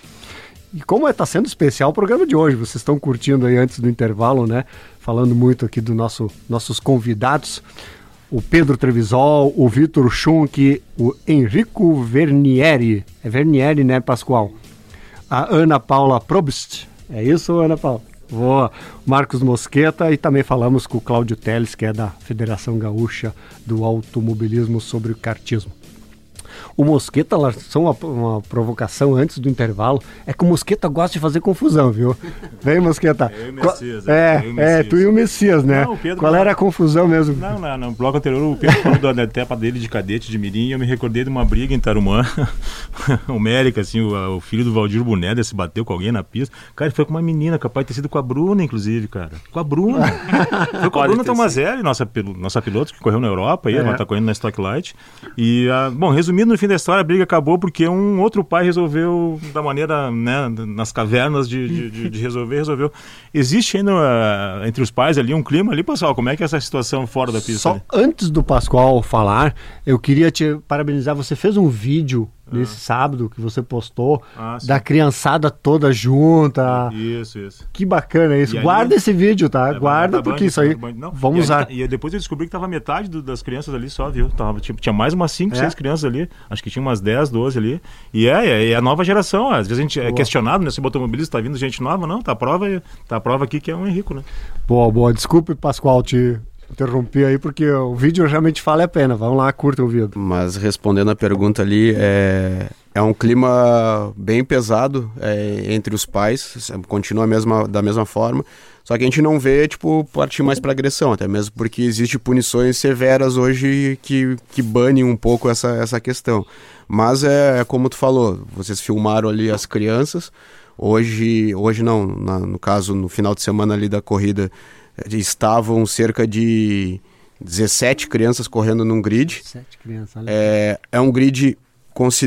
Speaker 2: E como está sendo especial o programa de hoje, vocês estão curtindo aí antes do intervalo, né? Falando muito aqui dos nosso, nossos convidados, o Pedro Trevisol, o Vitor Schunk, o Enrico Vernieri, é Vernieri, né, Pascoal? A Ana Paula Probst, é isso, Ana Paula? Boa. Marcos Mosqueta e também falamos com o Cláudio Teles, que é da Federação Gaúcha do Automobilismo sobre o Kartismo. O Mosqueta lançou uma, uma provocação antes do intervalo. É que o Mosqueta gosta de fazer confusão, viu? Vem, Mosqueta.
Speaker 3: Eu e o Messias.
Speaker 2: É, é, tu e o Messias, né?
Speaker 3: Não, o Pedro
Speaker 2: Qual
Speaker 3: não.
Speaker 2: era a confusão mesmo?
Speaker 3: Não, não, no bloco anterior o Pedro falou da etapa dele de cadete de Mirim e eu me recordei de uma briga em Tarumã. *laughs* o Mérica, assim, o, o filho do Valdir Boneda se bateu com alguém na pista. Cara, ele foi com uma menina, capaz de ter sido com a Bruna, inclusive, cara. Com a Bruna. *laughs* foi com a Bruna Tomazelli, nossa, nossa piloto que correu na Europa, aí,
Speaker 2: É.
Speaker 3: ela tá correndo na Stock Light. E, ah, bom, resumindo, no fim da história, a briga acabou porque um outro pai resolveu, da maneira, né, nas cavernas de, de, de- de resolver, resolveu. Existe ainda ah, entre os pais ali um clima ali, pessoal? Como é que é essa situação fora da pista?
Speaker 2: Só
Speaker 3: ali?
Speaker 2: antes do Pascoal falar, eu queria te parabenizar. Você fez um vídeo nesse sábado que você postou
Speaker 3: Ah,
Speaker 2: da criançada toda junta.
Speaker 3: Isso, isso.
Speaker 2: Que bacana isso.
Speaker 3: E aí-
Speaker 2: Guarda esse vídeo, tá?
Speaker 3: É,
Speaker 2: Guarda,
Speaker 3: da
Speaker 2: porque
Speaker 3: Band,
Speaker 2: isso aí.
Speaker 3: Band, não.
Speaker 2: Vamos
Speaker 3: e
Speaker 2: usar.
Speaker 3: aí- E depois eu descobri que tava metade do- das crianças ali só, viu? Tava, tipo, tinha mais umas 5,
Speaker 2: É?
Speaker 3: 6 crianças ali. Acho que tinha umas 10, 12 ali. E é, é, é a nova geração. Às vezes a gente é questionado, né? Se o automobilista tá vindo gente nova, não. Tá a prova, tá a prova aqui que é o Henrico, né?
Speaker 2: Boa, boa. Desculpe, Pascoal, te interromper aí, porque o vídeo realmente vale a pena. Vamos lá, curta o vídeo.
Speaker 7: Mas respondendo a pergunta ali, é, é um clima bem pesado é, entre os pais, continua a mesma, da mesma forma, só que a gente não vê, tipo, partir mais para agressão, até mesmo porque existe punições severas hoje que, que banem um pouco essa, essa questão. Mas é, é como tu falou, vocês filmaram ali as crianças, hoje, hoje não, na- no caso, no final de semana ali da corrida, estavam cerca de 17 crianças correndo num grid,
Speaker 2: crianças,
Speaker 7: é, é um grid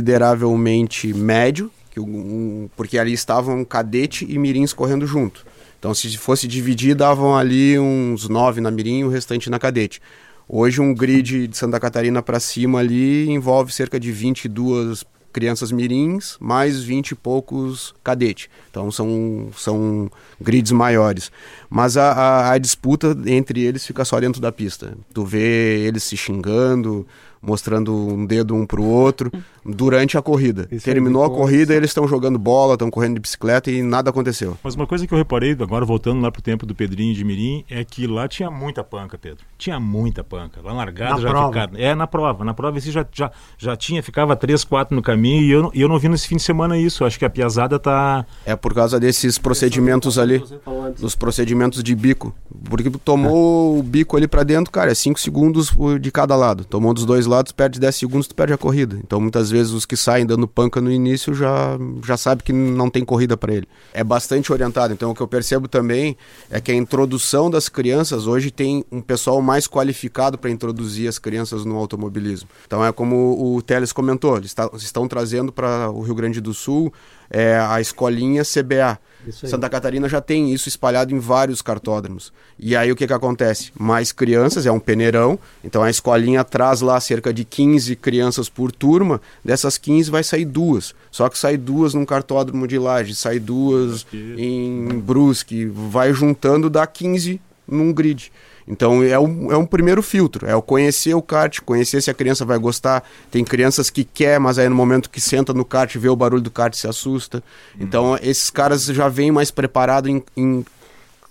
Speaker 7: consideravelmente médio, um- porque ali estavam cadete e mirins correndo junto. Então, se fosse dividir, davam ali uns nove na mirim e o restante na cadete. Hoje, um grid de Santa Catarina para cima ali envolve cerca de 22 crianças mirins, mais 20 e poucos cadete. Então, são, são grids maiores. Mas a, a, a disputa entre eles fica só dentro da pista. Tu vê eles se xingando, mostrando um dedo um pro outro durante a corrida.
Speaker 2: Isso
Speaker 7: Terminou a corrida, eles estão jogando bola, estão correndo de bicicleta e nada aconteceu.
Speaker 3: Mas uma coisa que eu reparei, agora voltando lá pro tempo do Pedrinho e de Mirim, é que lá tinha muita panca, Pedro. Tinha muita panca. Lá largada
Speaker 2: Na
Speaker 3: já
Speaker 2: prova.
Speaker 3: ficava. É, na prova. Na prova esse já, já, já tinha, ficava três, quatro no caminho e eu, não- e eu não vi nesse fim de semana isso. Acho que a piazada tá.
Speaker 7: É por causa desses procedimentos ali, dos procedimentos de bico. Porque tu tomou o bico ali pra dentro, cara, é 5 segundos de cada lado. Tomou dos dois lados, perde 10 segundos, tu perde a corrida. Então muitas vezes os que saem dando panca no início já, já sabe que não tem corrida pra ele. É bastante orientado. Então o que eu percebo também é que a introdução das crianças hoje tem um pessoal mais qualificado para introduzir as crianças no automobilismo. Então é como o Teles comentou, eles tá- estão trazendo para o Rio Grande do Sul é, a escolinha CBA. Santa Catarina já tem isso espalhado em vários cartódromos. E aí o que, que acontece? Mais crianças, é um peneirão, então a escolinha traz lá cerca de 15 crianças por turma, dessas 15 vai sair duas. Só que sai duas num cartódromo de laje, sai duas em Brusque, vai juntando, dá 15 num grid. Então é um, é um primeiro filtro, é o conhecer o kart, conhecer se a criança vai gostar. Tem crianças que quer, mas aí no momento que senta no kart, vê o barulho do kart se assusta. Então esses caras já vêm mais preparados em, em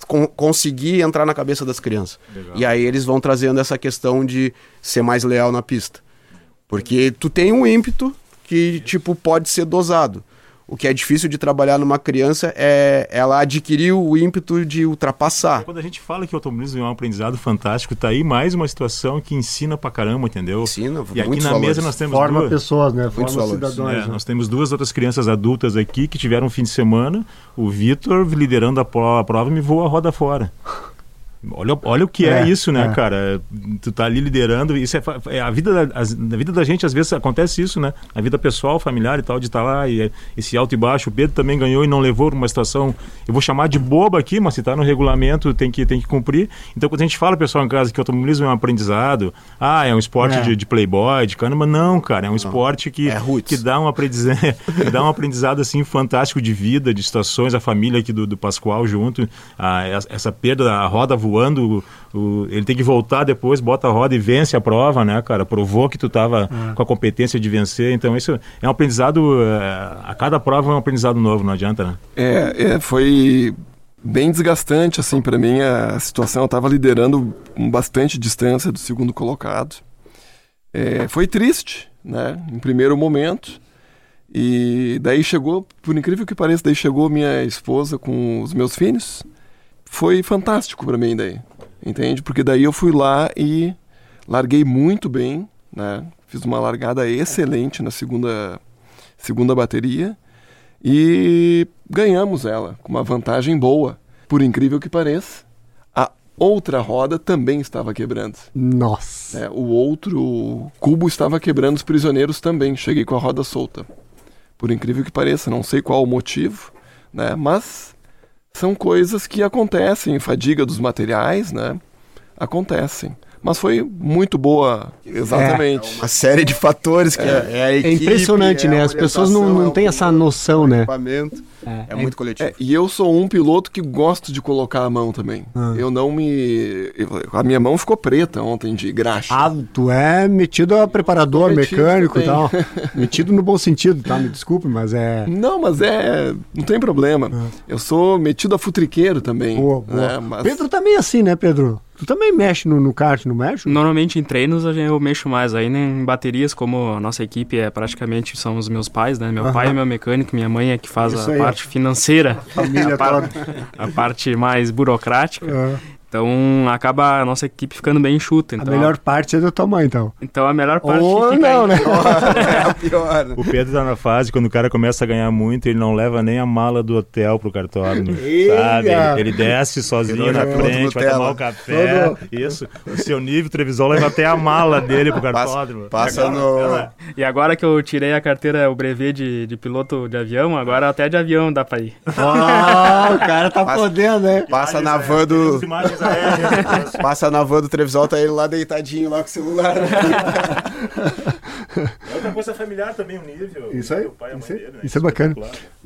Speaker 7: con- conseguir entrar na cabeça das crianças. E aí eles vão trazendo essa questão de ser mais leal na pista. Porque tu tem um ímpeto que, tipo, pode ser dosado. O que é difícil de trabalhar numa criança é ela adquirir o ímpeto de ultrapassar.
Speaker 3: Quando a gente fala que o automobilismo é um aprendizado fantástico, tá aí mais uma situação que ensina pra caramba, entendeu?
Speaker 7: Ensina,
Speaker 3: E aqui na
Speaker 7: valores.
Speaker 3: mesa nós temos
Speaker 2: Forma
Speaker 3: duas.
Speaker 2: pessoas, né? Forma cidadãos.
Speaker 3: É,
Speaker 2: né?
Speaker 3: nós temos duas outras crianças adultas aqui que tiveram um fim de semana. O Vitor liderando a pro- a prova me voou a roda fora. Olha, olha o que é, é isso, né, é. cara? Tu tá ali liderando, isso é, é a vida da, na vida da gente às vezes acontece isso, né? A vida pessoal, familiar e tal, de estar tá lá e esse alto e baixo. O Pedro também ganhou e não levou uma situação, eu vou chamar de boba aqui, mas se tá no regulamento tem que tem que cumprir. Então quando a gente fala pessoal em casa que o automobilismo é um aprendizado, ah, é um esporte é. de, de, playboy, de caramba, não, cara, é um esporte que
Speaker 7: é
Speaker 3: que dá um aprendizado, *laughs* que dá um aprendizado assim fantástico de vida, de situações, a família aqui do, do Pascoal junto, a, essa perda, a roda voando voando, o, ele tem que voltar depois, bota a roda e vence a prova, né, cara? Provou que tu estava é. com a competência de vencer. Então, isso é um aprendizado. É, a cada prova é um aprendizado novo, não adianta, né?
Speaker 5: É, é foi bem desgastante, assim, para mim. A situação, eu estava liderando bastante distância do segundo colocado. É, foi triste, né, em primeiro momento. E daí chegou, por incrível que pareça, daí chegou minha esposa com os meus filhos foi fantástico para mim daí, entende? Porque daí eu fui lá e larguei muito bem, né? Fiz uma largada excelente na segunda segunda bateria e ganhamos ela com uma vantagem boa, por incrível que pareça. A outra roda também estava quebrando.
Speaker 2: Nossa.
Speaker 5: É, o outro cubo estava quebrando os prisioneiros também. Cheguei com a roda solta. Por incrível que pareça, não sei qual o motivo, né? Mas são coisas que acontecem, fadiga dos materiais, né? Acontecem. Mas foi muito boa, exatamente.
Speaker 7: É, uma série de fatores que é, é,
Speaker 2: equipe, é impressionante, né? As pessoas não, não têm essa noção, né?
Speaker 7: Equipamento. É, é muito coletivo. É,
Speaker 5: e eu sou um piloto que gosto de colocar a mão também. Ah. Eu não me. Eu, a minha mão ficou preta ontem de graxa.
Speaker 2: Ah, tu é metido a preparador, mecânico também. e tal. *laughs* metido no bom sentido, tá? Me desculpe, mas é.
Speaker 5: Não, mas é. Não tem problema. Ah. Eu sou metido a futriqueiro também. Boa, boa.
Speaker 2: Né? Mas... Pedro também é assim, né, Pedro? Tu também mexe no, no kart, não mexe?
Speaker 4: Normalmente em treinos eu mexo mais. Aí em baterias, como a nossa equipe é praticamente são os meus pais, né? Meu pai é meu mecânico, minha mãe é que faz Isso a aí, parte financeira, a, *laughs* a, par, a, parte mais burocrática. Então acaba a nossa equipe ficando bem enxuta. Então,
Speaker 2: a melhor parte é do mãe, então.
Speaker 4: Então a melhor parte
Speaker 2: Ou fica não, né? *laughs*
Speaker 3: é a pior. O Pedro tá na fase, quando o cara começa a ganhar muito, ele não leva nem a mala do hotel pro cartório. sabe? Ele, ele, desce sozinho na frente, vai tomar o café. Todo... Isso. O seu nível Trevisol leva até a mala dele pro cartório.
Speaker 7: Passa, passa no.
Speaker 4: E agora que eu tirei a carteira, o brevet de, de piloto de avião, agora até de avião dá pra ir.
Speaker 2: Oh, o cara tá passa, podendo, né?
Speaker 7: Passa na van do. Passa na van do Trevisol, tá ele lá deitadinho lá com o celular.
Speaker 3: é outra coisa familiar também, o nível.
Speaker 2: Isso aí. Pai, isso, dele, né? isso, é bacana.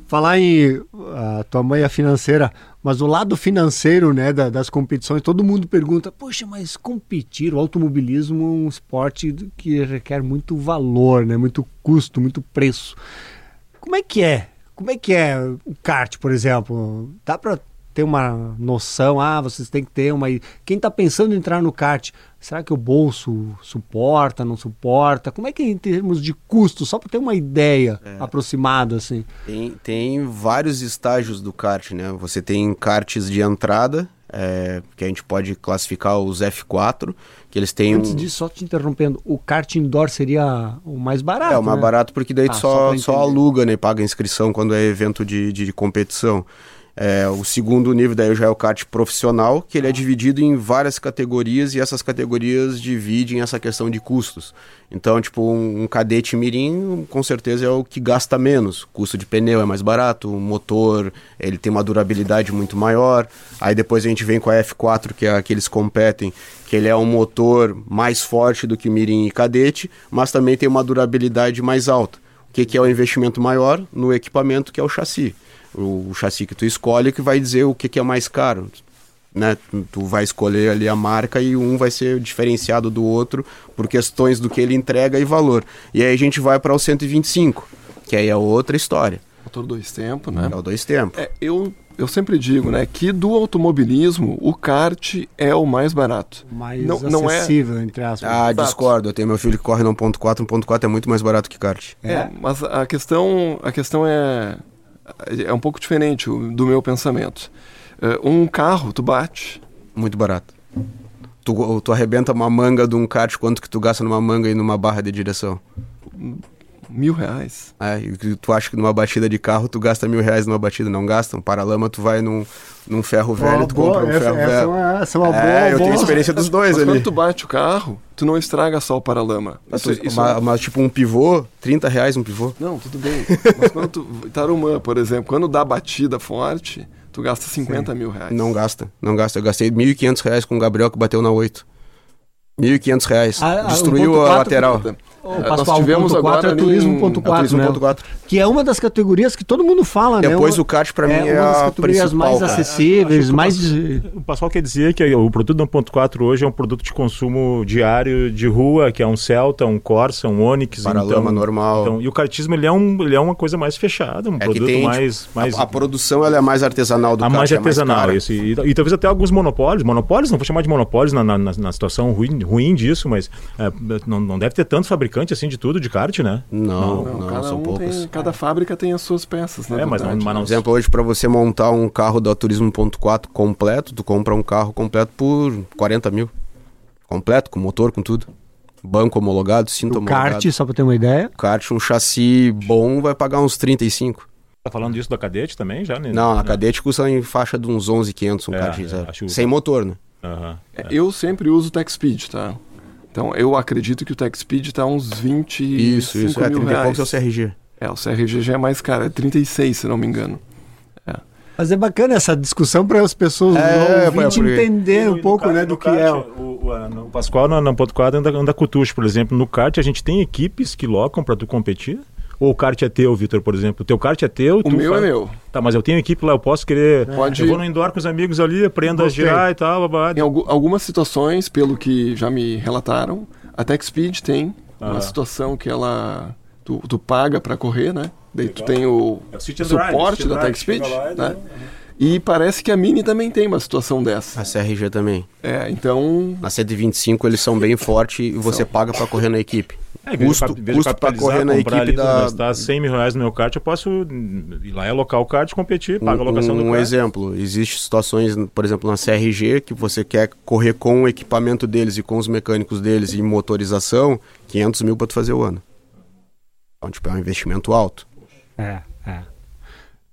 Speaker 2: Falar em a tua mãe é financeira, mas o lado financeiro né, da, das competições, todo mundo pergunta, poxa, mas competir, o automobilismo é um esporte que requer muito valor, né, muito custo, muito preço. Como é que é? Como é que é o kart, por exemplo? Dá para ter uma noção, ah, vocês têm que ter uma. Quem está pensando em entrar no kart, será que o bolso suporta, não suporta? Como é que é em termos de custo, só para ter uma ideia é. aproximada assim?
Speaker 7: Tem, tem vários estágios do kart, né? Você tem karts de entrada, é, que a gente pode classificar os F4, que eles têm
Speaker 2: Antes disso, só te interrompendo, o kart indoor seria o mais barato,
Speaker 7: É, o mais né? barato porque daí ah, só, só, só, aluga, né, paga inscrição quando é evento de, de competição. É, o segundo nível daí já é o kart profissional, que ele é dividido em várias categorias e essas categorias dividem essa questão de custos. Então, tipo, um, um cadete mirim com certeza é o que gasta menos. O custo de pneu é mais barato, o motor ele tem uma durabilidade muito maior. Aí depois a gente vem com a F4, que é a que eles competem, que ele é um motor mais forte do que mirim e cadete, mas também tem uma durabilidade mais alta. O que, que é o investimento maior? No equipamento, que é o chassi o, chassi que tu escolhe que vai dizer o que, que é mais caro. Né? Tu vai escolher ali a marca e um vai ser diferenciado do outro por questões do que ele entrega e valor. E aí a gente vai para o 125, que aí é outra história.
Speaker 5: Motor dois tempos, né?
Speaker 7: É o dois tempos.
Speaker 5: É, eu, eu sempre digo, né, que do automobilismo o kart é o mais barato.
Speaker 2: Mais não, não é... entre aspas.
Speaker 7: Ah, Exato. discordo. Eu tenho meu filho que corre no 1.4, 1.4 é muito mais barato que kart.
Speaker 5: É, é, mas a questão, a questão é é um pouco diferente do meu pensamento. Uh, um carro, tu bate.
Speaker 7: Muito barato. Tu, tu arrebenta uma manga de um kart, quanto que tu gasta numa manga e numa barra de direção?
Speaker 5: Mil reais?
Speaker 7: É, e tu acha que numa batida de carro tu gasta mil reais numa batida? Não gasta. Um paralama tu vai num, num ferro velho, tu boa, compra um
Speaker 2: essa,
Speaker 7: ferro
Speaker 2: essa
Speaker 7: velho.
Speaker 2: É uma, essa é uma boa.
Speaker 7: É, eu
Speaker 2: boa.
Speaker 7: tenho experiência dos dois
Speaker 5: mas
Speaker 7: ali.
Speaker 5: quando tu bate o carro, tu não estraga só o paralama.
Speaker 7: Isso, isso mas, mas, tipo um pivô, 30 reais um pivô.
Speaker 5: Não, tudo bem. mas quando tu. Tarumã, por exemplo, quando dá batida forte, tu gasta 50 Sim. mil reais.
Speaker 7: Não gasta, não gasta. Eu gastei 1.500 reais com o Gabriel que bateu na 8. 1.500 reais. Ah, Destruiu um a lateral.
Speaker 2: O é, Pascoal, nós tivemos 4 agora é turismo.4, né? Turismo que é uma das categorias que todo mundo fala,
Speaker 7: Depois
Speaker 2: né?
Speaker 7: Depois o kart para é mim é uma das categorias
Speaker 2: mais acessíveis, mais
Speaker 3: o Pascoal quer dizer que o produto 1.4 hoje é um produto de consumo diário de rua, que é um Celta, um Corsa, um Onix,
Speaker 7: Paralama então, normal.
Speaker 3: Então, e o kartismo ele é, um, ele é uma coisa mais fechada, um é produto tem, mais, mais
Speaker 7: a, a, produção ela é mais artesanal do
Speaker 3: a
Speaker 7: kart,
Speaker 3: mais artesanal,
Speaker 7: é mais
Speaker 3: isso. E, e, talvez até alguns monopólios, monopólios, não vou chamar de monopólios na, na, na situação ruim, ruim disso, mas é, não, não deve ter tanto fabricante assim de tudo de kart, né?
Speaker 7: Não, não, não
Speaker 5: cada
Speaker 7: são
Speaker 5: um
Speaker 7: poucos.
Speaker 5: Tem, cada fábrica tem as suas peças, né?
Speaker 3: É, mas, não, mas não...
Speaker 7: Por exemplo, hoje para você montar um carro da Turismo.4 completo, tu compra um carro completo por 40 mil. Completo, com motor, com tudo. Banco homologado, cinto o homologado.
Speaker 2: kart, só para ter uma ideia?
Speaker 7: Kart, um chassi bom vai pagar uns 35.
Speaker 3: Tá falando disso da cadete também já? Né?
Speaker 7: Não, a cadete custa em faixa de uns 11,500 um é, kart é. Sem motor, né?
Speaker 3: Uhum,
Speaker 5: é. Eu sempre uso o Tech Speed, tá? Então eu acredito que o Tech Speed está uns 20
Speaker 7: Isso, isso, é 30
Speaker 5: reais.
Speaker 7: é o CRG.
Speaker 5: É, o CRG já é mais caro, é 36, se não me engano.
Speaker 2: É. Mas é bacana essa discussão para as pessoas é, ouvintes entender um pouco né, do que kart, é. O,
Speaker 3: o, o Pascoal no, no ponto 4 anda, anda com tucho, por exemplo. No kart a gente tem equipes que locam para tu competir? Ou o kart é teu, Vitor, por exemplo? O teu kart é teu?
Speaker 5: O meu
Speaker 3: faz...
Speaker 5: é meu.
Speaker 3: Tá, mas eu tenho equipe lá, eu posso querer.
Speaker 5: Pode...
Speaker 3: Eu vou no indoor com os amigos ali, aprendo a girar e tal. Blá.
Speaker 5: Em algumas situações, pelo que já me relataram, a TechSpeed tem ah. uma situação que ela. Tu, tu paga para correr, né? Daí Legal. tu tem o, é o suporte da TechSpeed, né? E parece que a Mini também tem uma situação dessa.
Speaker 7: A CRG também.
Speaker 5: É, então.
Speaker 7: Na 125 eles são bem fortes e você são. paga para correr na equipe. É, custo, custo para correr na equipe ali, da...
Speaker 3: Tá 100 mil reais no meu kart, eu posso ir lá e alocar o kart, competir, paga a locação
Speaker 7: um,
Speaker 3: do
Speaker 7: kart. Um exemplo, existe situações, por exemplo, na CRG, que você quer correr com o equipamento deles e com os mecânicos deles e motorização, 500 mil para tu fazer o ano. Então, tipo, é um investimento alto.
Speaker 2: É, é.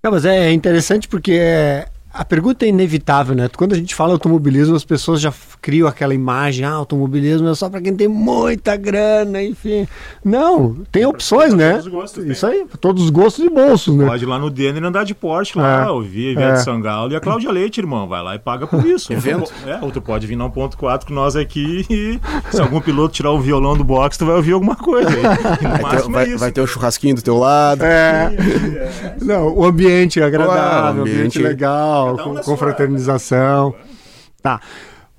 Speaker 2: Não, mas é interessante porque é, a pergunta é inevitável, né? Quando a gente fala automobilismo, as pessoas já criam aquela imagem, ah, automobilismo é só para quem tem muita grana, enfim. Não, tem opções, né? Todos os gostos, Isso aí, todos os gostos e bolsos, né?
Speaker 3: Pode ir lá no Denner andar de Porsche lá, é. ouvir a Ivete é. Sangalo e a Cláudia Leite, irmão. Vai lá e paga por isso. *laughs*
Speaker 7: Evento.
Speaker 3: É, ou tu pode vir na 1.4 com nós aqui e se algum piloto tirar o violão do box, tu vai ouvir alguma coisa. *laughs*
Speaker 7: Vai ter, vai, é vai ter o churrasquinho do teu lado. *laughs*
Speaker 2: É. Não, o ambiente é agradável, o ambiente, ambiente legal com, com fraternização. Tá.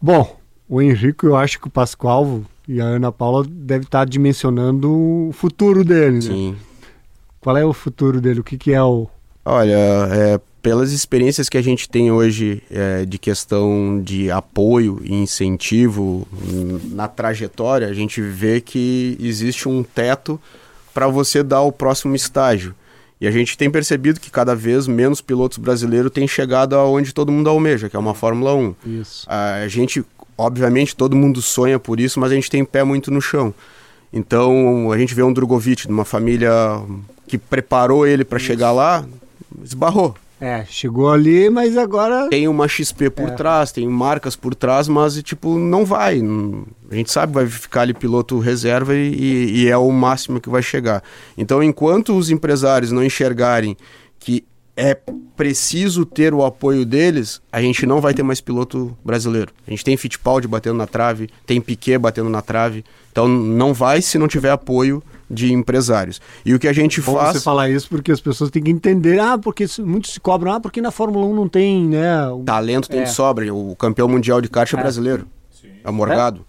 Speaker 2: Bom, o Henrique, eu acho que o Pascoal e a Ana Paula devem estar dimensionando o futuro dele, né?
Speaker 7: Sim.
Speaker 2: Qual é o futuro dele? O que, que é o.
Speaker 7: Olha, é, pelas experiências que a gente tem hoje é, de questão de apoio e incentivo na trajetória, a gente vê que existe um teto para você dar o próximo estágio. E a gente tem percebido que cada vez menos pilotos brasileiros têm chegado aonde todo mundo almeja, que é uma Fórmula 1.
Speaker 2: Isso.
Speaker 7: A gente, obviamente, todo mundo sonha por isso, mas a gente tem pé muito no chão. Então, a gente vê um Drogovic, de uma família que preparou ele para chegar lá, esbarrou.
Speaker 2: É, chegou ali, mas agora.
Speaker 7: Tem uma XP por é. trás, tem marcas por trás, mas tipo, não vai. A gente sabe que vai ficar ali piloto reserva e, e é o máximo que vai chegar. Então, enquanto os empresários não enxergarem que é preciso ter o apoio deles, a gente não vai ter mais piloto brasileiro. A gente tem Fittipaldi batendo na trave, tem Piquet batendo na trave. Então não vai se não tiver apoio de empresários. E o que a gente
Speaker 2: Bom
Speaker 7: faz.
Speaker 2: você falar isso porque as pessoas têm que entender, ah, porque muitos se cobram, ah, porque na Fórmula 1 não tem, né?
Speaker 7: O... Talento tem é. de sobra. O campeão mundial de kart é, é brasileiro. Sim. É o Morgado.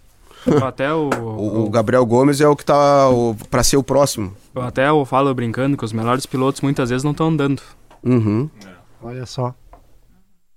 Speaker 4: É? Até *laughs* o,
Speaker 7: o, o, Gabriel Gomes é o que tá para ser o próximo.
Speaker 4: Até eu falo brincando que os melhores pilotos muitas vezes não estão andando.
Speaker 7: Uhum.
Speaker 2: Olha só.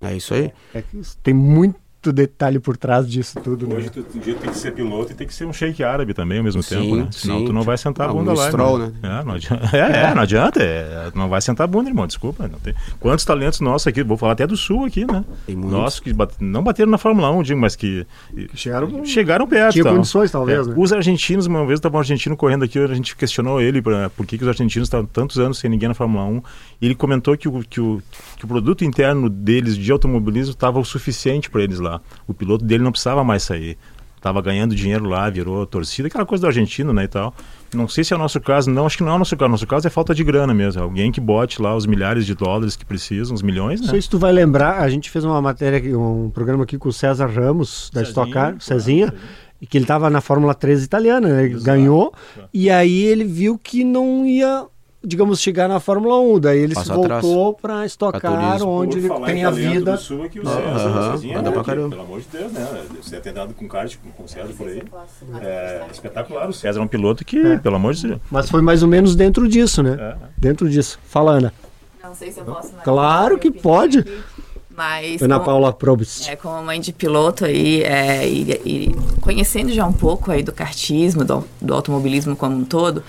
Speaker 7: É isso aí.
Speaker 2: É tem muito muito detalhe por trás disso tudo.
Speaker 3: Né? Hoje tu, um dia tem que ser piloto e tem que ser um shake árabe também ao mesmo sim, tempo, né? Senão sim. tu não vai sentar a bunda um lá.
Speaker 7: Stroll, né?
Speaker 3: É, não adianta. *laughs* É, é, não adianta. É, não vai sentar a bunda, irmão. Desculpa. Não tem... Quantos talentos nossos aqui, vou falar até do sul aqui, né? Nossos que bate... não bateram na Fórmula 1, digo, mas que, que
Speaker 2: chegaram,
Speaker 3: chegaram perto.
Speaker 2: Tinha condições, talvez, é, né?
Speaker 3: Os argentinos, uma vez estava um argentino correndo aqui, a gente questionou ele pra, por que, que os argentinos estavam tantos anos sem ninguém na Fórmula 1. E ele comentou que o, que o, que o produto interno deles de automobilismo estava o suficiente para eles lá. O piloto dele não precisava mais sair. Estava ganhando dinheiro lá, virou torcida, aquela coisa do argentino, né, e tal. Não sei se é o nosso caso, não, acho que não é o nosso caso. O nosso caso é falta de grana mesmo. Alguém que bote lá os milhares de dólares que precisam, os milhões, né?
Speaker 2: Não sei se tu vai lembrar, a gente fez uma matéria, um programa aqui com o César Ramos, da Cezinha, Stock Car, Cezinha, e que ele estava na Fórmula 3 italiana, né? Ele ganhou, e aí ele viu que não ia digamos, chegar na Fórmula 1. Daí ele Passa voltou para estocar onde ele tem a vida. Do
Speaker 3: Sul, aqui o César, uh -huh. Anda pra caramba. Pelo amor de Deus, né? Você tem andado com kart, com o César por aí. É espetacular. O César é um piloto que, é. pelo amor de Deus.
Speaker 2: Mas foi mais ou menos dentro disso, né? É. Dentro disso. Fala, Ana.
Speaker 8: Não sei se eu posso.
Speaker 2: Claro que pode.
Speaker 8: Mas
Speaker 2: Ana como, Paula Probst.
Speaker 8: É, como mãe de piloto aí, é, e, e, conhecendo já um pouco aí do kartismo, do, do automobilismo como um todo,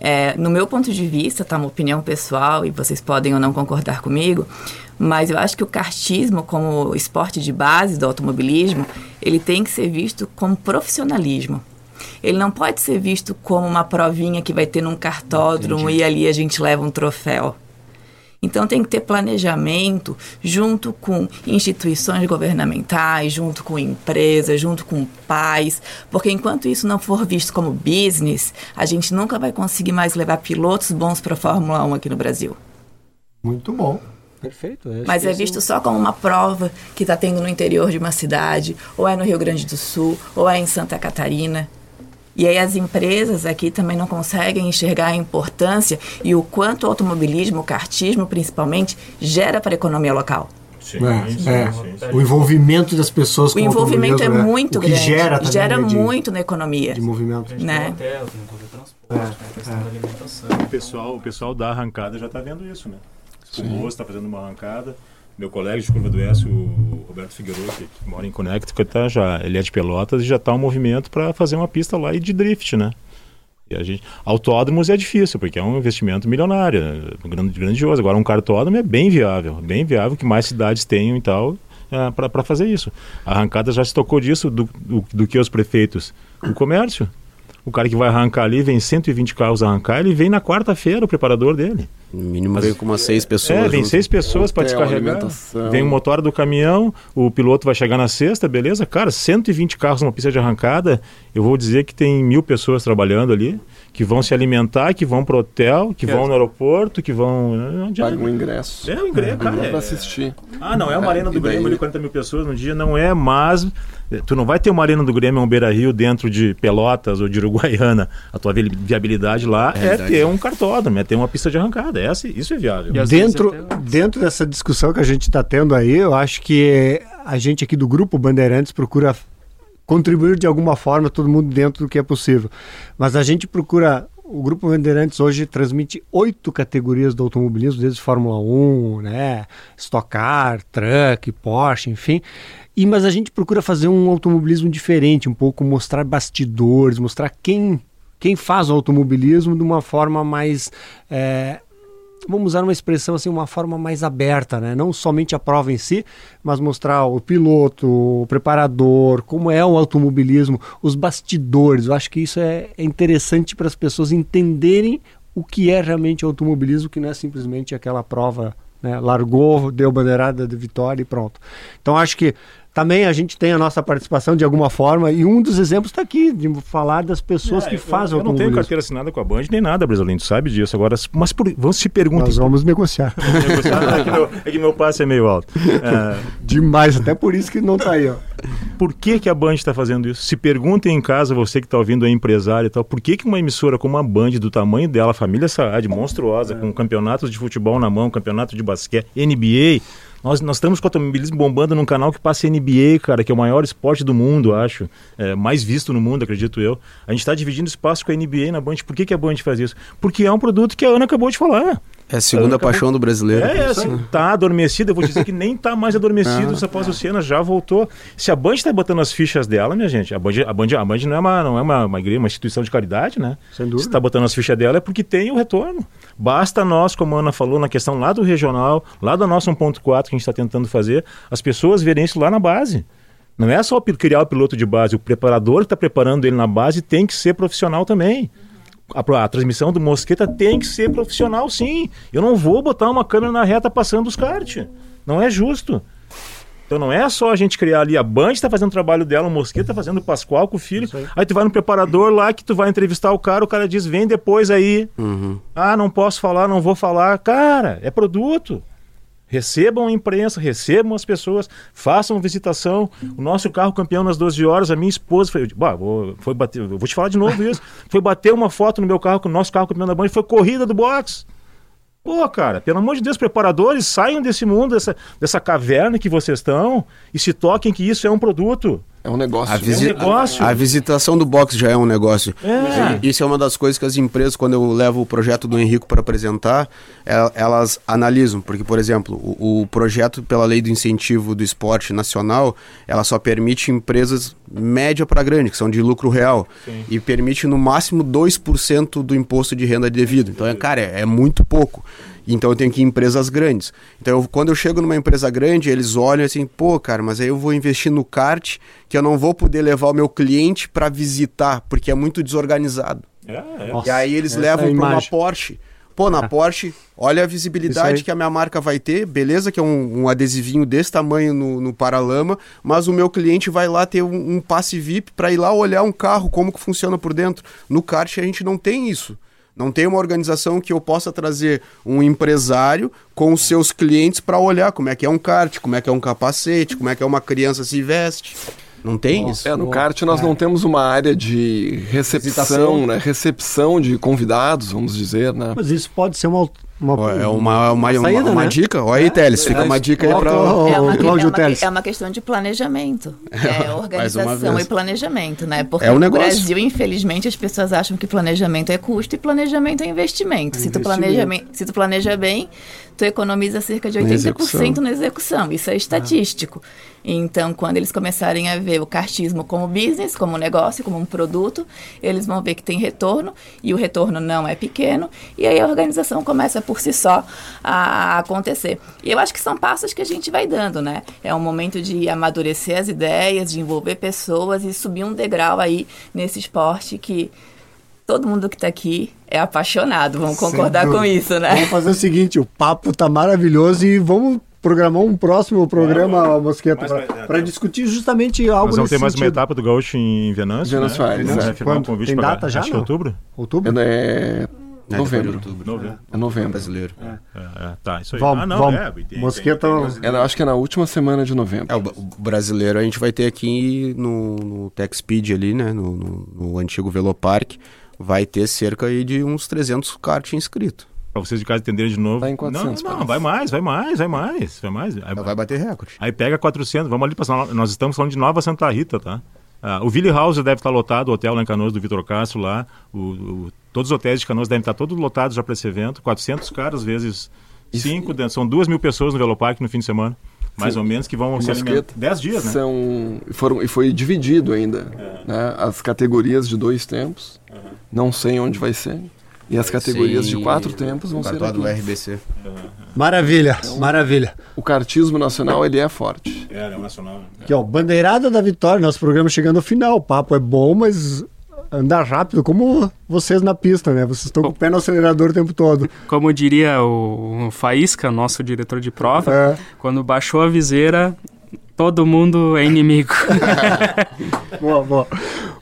Speaker 8: é, no meu ponto de vista, tá uma opinião pessoal e vocês podem ou não concordar comigo, mas eu acho que o kartismo como esporte de base do automobilismo, ele tem que ser visto como profissionalismo. Ele não pode ser visto como uma provinha que vai ter num cartódromo Entendi. e ali a gente leva um troféu. Então tem que ter planejamento junto com instituições governamentais, junto com empresas, junto com pais, porque enquanto isso não for visto como business, a gente nunca vai conseguir mais levar pilotos bons para a Fórmula 1 aqui no Brasil.
Speaker 2: Muito bom. Perfeito.
Speaker 8: Mas é visto só como uma prova que está tendo no interior de uma cidade, ou é no Rio Grande do Sul, ou é em Santa Catarina. E aí as empresas aqui também não conseguem enxergar a importância e o quanto o automobilismo, o kartismo principalmente, gera para a economia local.
Speaker 2: Sim, é, sim, é. Sim, o envolvimento das pessoas
Speaker 8: o envolvimento é muito
Speaker 2: o
Speaker 8: que grande.
Speaker 2: gera,
Speaker 8: gera
Speaker 2: né, de,
Speaker 8: muito na economia
Speaker 2: de movimento.
Speaker 8: Né?
Speaker 3: hotel, tem é, é. o pessoal o pessoal da arrancada já está vendo isso né? O moço está fazendo uma arrancada. Meu colega de curva do S, o Roberto Figueiredo, que, que mora em Connecticut, tá já, ele é de Pelotas e já está um movimento para fazer uma pista lá e de drift, né? E a gente, autódromos é difícil, porque é um investimento milionário, né? grandioso. Agora, um cartódromo é bem viável, bem viável que mais cidades tenham e tal, é, para fazer isso. A arrancada já se tocou disso, do, do, do que os prefeitos? O comércio. O cara que vai arrancar ali, vem 120 carros arrancar, ele vem na quarta-feira, o preparador dele.
Speaker 7: No mínimo Mas, veio com umas seis pessoas.
Speaker 3: É, vem junto. seis pessoas para descarregar. Vem o motor do caminhão, o piloto vai chegar na sexta, beleza? Cara, 120 carros numa pista de arrancada, eu vou dizer que tem mil pessoas trabalhando ali, que vão se alimentar, que vão pro hotel, que é. vão no aeroporto, que vão.
Speaker 5: Paga um ingresso.
Speaker 3: É um ingresso, é, cara. É,
Speaker 5: para assistir.
Speaker 3: Ah, não, é uma arena do Grêmio ali, 40 mil pessoas no dia, não é, mas Tu não vai ter uma arena do Grêmio, um Beira Rio dentro de Pelotas ou de Uruguaiana. A tua viabilidade lá é, é ter um cartódromo, é ter uma pista de arrancada. Essa, isso é viável.
Speaker 2: Dentro, dentro dessa discussão que a gente está tendo aí, eu acho que a gente aqui do Grupo Bandeirantes procura contribuir de alguma forma, todo mundo dentro do que é possível. Mas a gente procura o Grupo Bandeirantes hoje transmite oito categorias do automobilismo, desde Fórmula 1, né, Stock Car, Truck, Porsche, enfim. E, mas a gente procura fazer um automobilismo diferente, um pouco mostrar bastidores, mostrar quem, quem faz o automobilismo de uma forma mais. É, vamos usar uma expressão assim, uma forma mais aberta, né? Não somente a prova em si, mas mostrar o piloto, o preparador, como é o automobilismo, os bastidores. Eu acho que isso é, é interessante para as pessoas entenderem o que é realmente o automobilismo, que não é simplesmente aquela prova né? largou, deu bandeirada de vitória e pronto. Então acho que também a gente tem a nossa participação de alguma forma e um dos exemplos está aqui, de falar das pessoas é, que fazem
Speaker 3: eu, eu não tenho carteira assinada com a Band nem nada, Brasilino, sabe disso. Agora, mas por, vamos se perguntar.
Speaker 2: Nós vamos negociar. *laughs*
Speaker 3: é, que meu, é, que meu, passe é meio alto.
Speaker 2: É... Demais, até por isso que não está aí. Ó.
Speaker 3: Por que, que a Band está fazendo isso? Se perguntem em casa, você que está ouvindo é empresário e tal, por que, que uma emissora como a Band, do tamanho dela, família Saad, monstruosa, com campeonatos de futebol na mão, campeonato de basquete, NBA nós, nós estamos com o automobilismo bombando num canal que passa NBA, cara, que é o maior esporte do mundo, acho. É, mais visto no mundo, acredito eu. A gente está dividindo espaço com a NBA na Band. Por que, que a Band faz isso? Porque é um produto que a Ana acabou de falar.
Speaker 7: É a segunda paixão do brasileiro.
Speaker 3: É, é assim, tá adormecido. Eu vou dizer que nem tá mais adormecido *laughs* ah. após o Siena, já voltou. Se a Band tá botando as fichas dela, minha gente, a Band, a Band, a Band não é, uma, não é uma, uma igreja, uma instituição de caridade, né? Sem dúvida. Se tá botando as fichas dela é porque tem o retorno. Basta nós, como a Ana falou, na questão lá do regional, lá da nossa 1.4 que a gente está tentando fazer, as pessoas verem isso lá na base. Não é só criar o piloto de base, o preparador que está preparando ele na base tem que ser profissional também. A, a, transmissão do Mosqueta tem que ser profissional, sim. Eu não vou botar uma câmera na reta passando os kart. Não é justo. Então não é só a gente criar ali, a Band está fazendo o trabalho dela, o Mosqueta tá fazendo o Pascoal com o filho. Aí. aí. tu vai no preparador lá que tu vai entrevistar o cara, o cara diz, vem depois aí. Uhum. Ah, não posso falar, não vou falar. Cara, é produto. Recebam a imprensa, recebam as pessoas, façam visitação. O nosso carro campeão nas 12 horas, a minha esposa foi. Bah, vou, foi bater, vou te falar de novo isso. *laughs* Foi bater uma foto no meu carro com o nosso carro campeão da Band, foi corrida do box. Pô, cara, pelo amor de Deus, preparadores, saiam desse mundo, dessa, dessa caverna que vocês estão e se toquem que isso é um produto.
Speaker 5: É um negócio.
Speaker 7: A, visi é um negócio. A, a, visitação do box já é um negócio. É. Isso é uma das coisas que as empresas, quando eu levo o projeto do Henrico para apresentar, é, elas analisam. Porque, por exemplo, o, o, projeto pela lei do incentivo do esporte nacional, ela só permite empresas média para grande, que são de lucro real. Sim. E permite no máximo 2% do imposto de renda devido. Então, é, cara, é, é muito pouco. Então eu tenho que ir em empresas grandes. Então eu, quando eu chego numa empresa grande, eles olham assim, pô, cara, mas aí eu vou investir no kart que eu não vou poder levar o meu cliente para visitar, porque é muito desorganizado. É, é. e aí eles é levam para uma Porsche. Pô, na Porsche, olha a visibilidade que a minha marca vai ter. Beleza que é um, um adesivinho desse tamanho no, no paralama, mas o meu cliente vai lá ter um, um passe VIP para ir lá olhar um carro, como que funciona por dentro. No kart a gente não tem isso. Não tem uma organização que eu possa trazer um empresário com os seus clientes para olhar como é que é um kart, como é que é um capacete, como é que é uma criança se veste. Não tem Nossa,
Speaker 5: isso? É, no kart nós é. não temos uma área de recepção, né? Recepção de convidados, vamos dizer, né?
Speaker 2: Mas isso pode ser uma
Speaker 7: uma, é uma, uma, saída, uma, uma né? dica. Olha aí, é, Teles, fica uma dica aí para o
Speaker 8: é Cláudio Teles. É uma questão de planejamento. *laughs* É organização e planejamento, né? Porque é um no Brasil, infelizmente, as pessoas acham que planejamento é custo e planejamento é investimento. É se, tu planeja, se tu planeja bem, tu economiza cerca de 80% na execução. Na execução. Isso é estatístico. Então, quando eles começarem a ver o cartismo como business, como negócio, como um produto, eles vão ver que tem retorno e o retorno não é pequeno. E aí a organização começa por si só a acontecer. E eu acho que são passos que a gente vai dando, né? É um momento de amadurecer as ideias, de envolver pessoas e subir um degrau aí nesse esporte que todo mundo que está aqui é apaixonado, vamos concordar com isso, né?
Speaker 2: Vamos fazer o seguinte, o papo tá maravilhoso e vamos programar um próximo programa, é, Mosqueta, para discutir justamente algo Nós
Speaker 3: vamos ter mais uma etapa do Gaúcho em Venâncio,
Speaker 5: Venâncio né? Aires,
Speaker 3: né? Um convite
Speaker 2: Tem data já?
Speaker 3: Acho que é outubro.
Speaker 2: Outubro?
Speaker 5: É, é novembro. Outubro.
Speaker 7: novembro.
Speaker 5: É novembro.
Speaker 7: brasileiro.
Speaker 3: É. É, tá, isso aí.
Speaker 2: Vamos, ah, não, vamos. É, tem, Mosqueta... Tem,
Speaker 5: acho que é na última semana de novembro.
Speaker 7: É, o, brasileiro a gente vai ter aqui no, no Tech Speed ali, né? No, no, no antigo Velopark vai ter cerca aí de uns 300 kart inscritos.
Speaker 3: Para vocês de casa entenderem de novo.
Speaker 5: Tá em 400,
Speaker 3: não, não, vai mais, vai mais, vai mais, vai mais. Aí,
Speaker 7: vai bater recorde.
Speaker 3: Aí pega 400, vamos ali passar. Nós estamos falando de Nova Santa Rita, tá? Ah, o Ville House deve estar lotado, o hotel lá em Canoas do Vitor Castro lá. O, o, todos os hotéis de Canoas devem estar todos lotados já para esse evento. 400 caras vezes 5, são duas mil pessoas no Velopark no fim de semana. Mais Sim. ou menos, que vão ser 10 dias, né?
Speaker 5: São, foram, e foi dividido ainda. É. Né? As categorias de dois tempos. Uhum. Não sei onde vai ser. E as categorias Sim. de quatro tempos vão ser
Speaker 7: do RBC.
Speaker 2: Maravilha, então, maravilha.
Speaker 5: O cartismo nacional, ele é forte.
Speaker 3: É, é o nacional.
Speaker 2: Aqui, ó, Bandeirada da Vitória, nosso programa chegando ao final. O papo é bom, mas andar rápido, como vocês na pista, né? Vocês estão com o pé no acelerador o tempo todo. *laughs*
Speaker 4: Como diria o Faísca, nosso diretor de prova, é. quando baixou a viseira, todo mundo é inimigo. *laughs*
Speaker 2: boa, boa.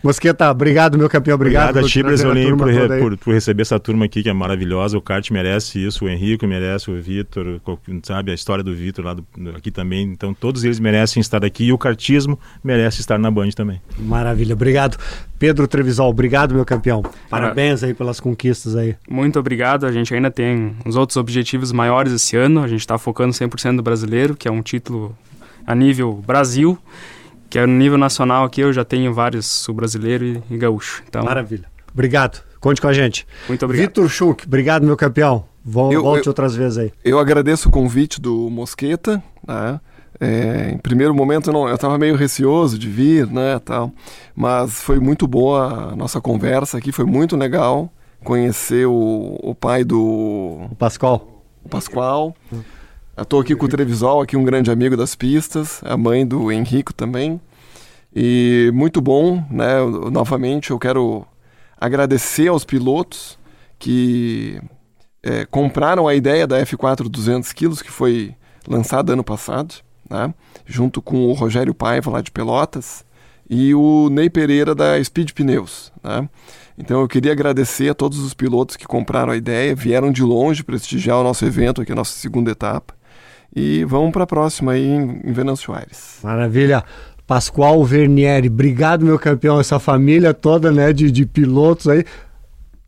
Speaker 2: Mosqueta, obrigado, meu campeão. Obrigado,
Speaker 3: obrigado a ti, Brasolim, por, re, por, por, receber essa turma aqui que é maravilhosa. O kart merece isso, o Henrique merece, o Vitor, sabe, a história do Vitor lá do, aqui também. Então, todos eles merecem estar aqui e o kartismo merece estar na Band também.
Speaker 2: Maravilha, obrigado. Pedro Trevisol, obrigado, meu campeão. Parabéns aí pelas conquistas aí.
Speaker 4: Muito obrigado. A gente ainda tem os outros objetivos maiores esse ano. A gente está focando 100% no brasileiro, que é um título a nível Brasil que é no nível nacional aqui eu já tenho vários sul-brasileiro e, e gaúcho. Então,
Speaker 2: Maravilha. Obrigado. Conte com a gente.
Speaker 4: Muito obrigado.
Speaker 2: Vitor Schuch, obrigado, meu campeão. Vol eu, volte eu, outras vezes aí.
Speaker 5: Eu agradeço o convite do Mosqueta, né? É, em primeiro momento não, eu estava meio receoso de vir, né, tal, mas foi muito boa a nossa conversa aqui, foi muito legal conhecer o, o pai do
Speaker 2: o Pascoal.
Speaker 5: O Pascoal. Estou aqui com o Trevisol, aqui um grande amigo das pistas, a mãe do Henrico também. E muito bom, né? Novamente eu quero agradecer aos pilotos que é, compraram a ideia da F4 200 kg que foi lançada ano passado, né? junto com o Rogério Paiva lá de Pelotas e o Ney Pereira da Speed Pneus. Né? Então eu queria agradecer a todos os pilotos que compraram a ideia, vieram de longe prestigiar o nosso evento aqui, a nossa segunda etapa. E vamos para a próxima aí em Venâncio Aires.
Speaker 2: Maravilha. Pascoal Vernieri, obrigado meu campeão, essa família toda né, de, de pilotos aí.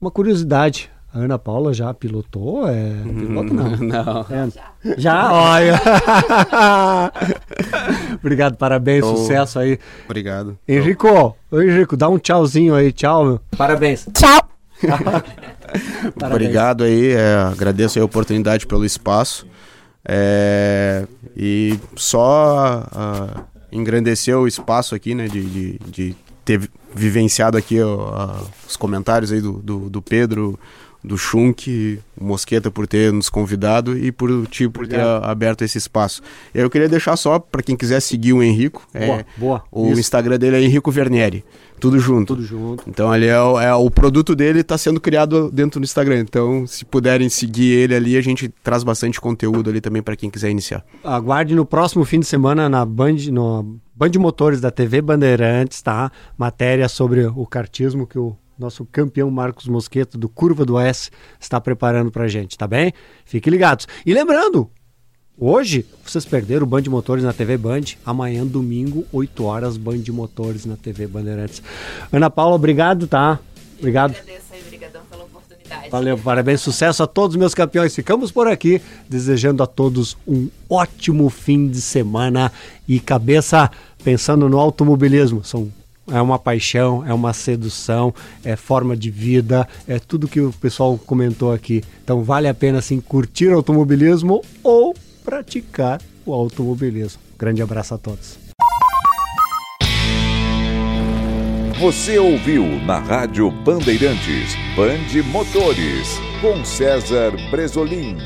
Speaker 2: Uma curiosidade, a Ana Paula já pilotou? É piloto não? *laughs*
Speaker 7: Não.
Speaker 2: É. Já? Olha! *laughs* Obrigado, parabéns, oh, sucesso aí.
Speaker 7: Obrigado.
Speaker 2: Henrico, Oi, Henrico, dá um tchauzinho aí, tchau. Meu.
Speaker 6: Parabéns. Tchau. *laughs*
Speaker 7: Obrigado aí, é, agradeço a oportunidade pelo espaço. É, e só uh, engrandecer o espaço aqui, né, de, de, de ter vivenciado aqui uh, os comentários aí do, do, do Pedro, do Schunk, o Mosqueta por ter nos convidado e por ti por ter aberto esse espaço. Eu queria deixar só para quem quiser seguir o Henrico,
Speaker 2: boa, é, boa,
Speaker 7: o isso. Instagram dele é Henrico Vernieri. Tudo junto.
Speaker 2: Tudo junto.
Speaker 7: Então ali é, o, é o produto dele está sendo criado dentro do Instagram. Então, se puderem seguir ele ali, a gente traz bastante conteúdo ali também para quem quiser iniciar.
Speaker 2: Aguarde no próximo fim de semana na Band, no Band Motores da TV Bandeirantes, tá? Matéria sobre o cartismo que o nosso campeão Marcos Mosqueta do Curva do S está preparando para gente, tá bem? Fiquem ligados. E lembrando, hoje vocês perderam o Band Motores na TV Band, amanhã domingo, 8 horas Band Motores na TV Bandeirantes. Ana Paula, obrigado, tá? Obrigado. Valeu, parabéns, sucesso a todos os meus campeões. Ficamos por aqui, desejando a todos um ótimo fim de semana e cabeça pensando no automobilismo. São é uma paixão, é uma sedução, é forma de vida, é tudo que o pessoal comentou aqui. Então vale a pena sim curtir automobilismo ou praticar o automobilismo. Grande abraço a todos.
Speaker 1: Você ouviu na Rádio Bandeirantes Bande Motores com César Bresolim.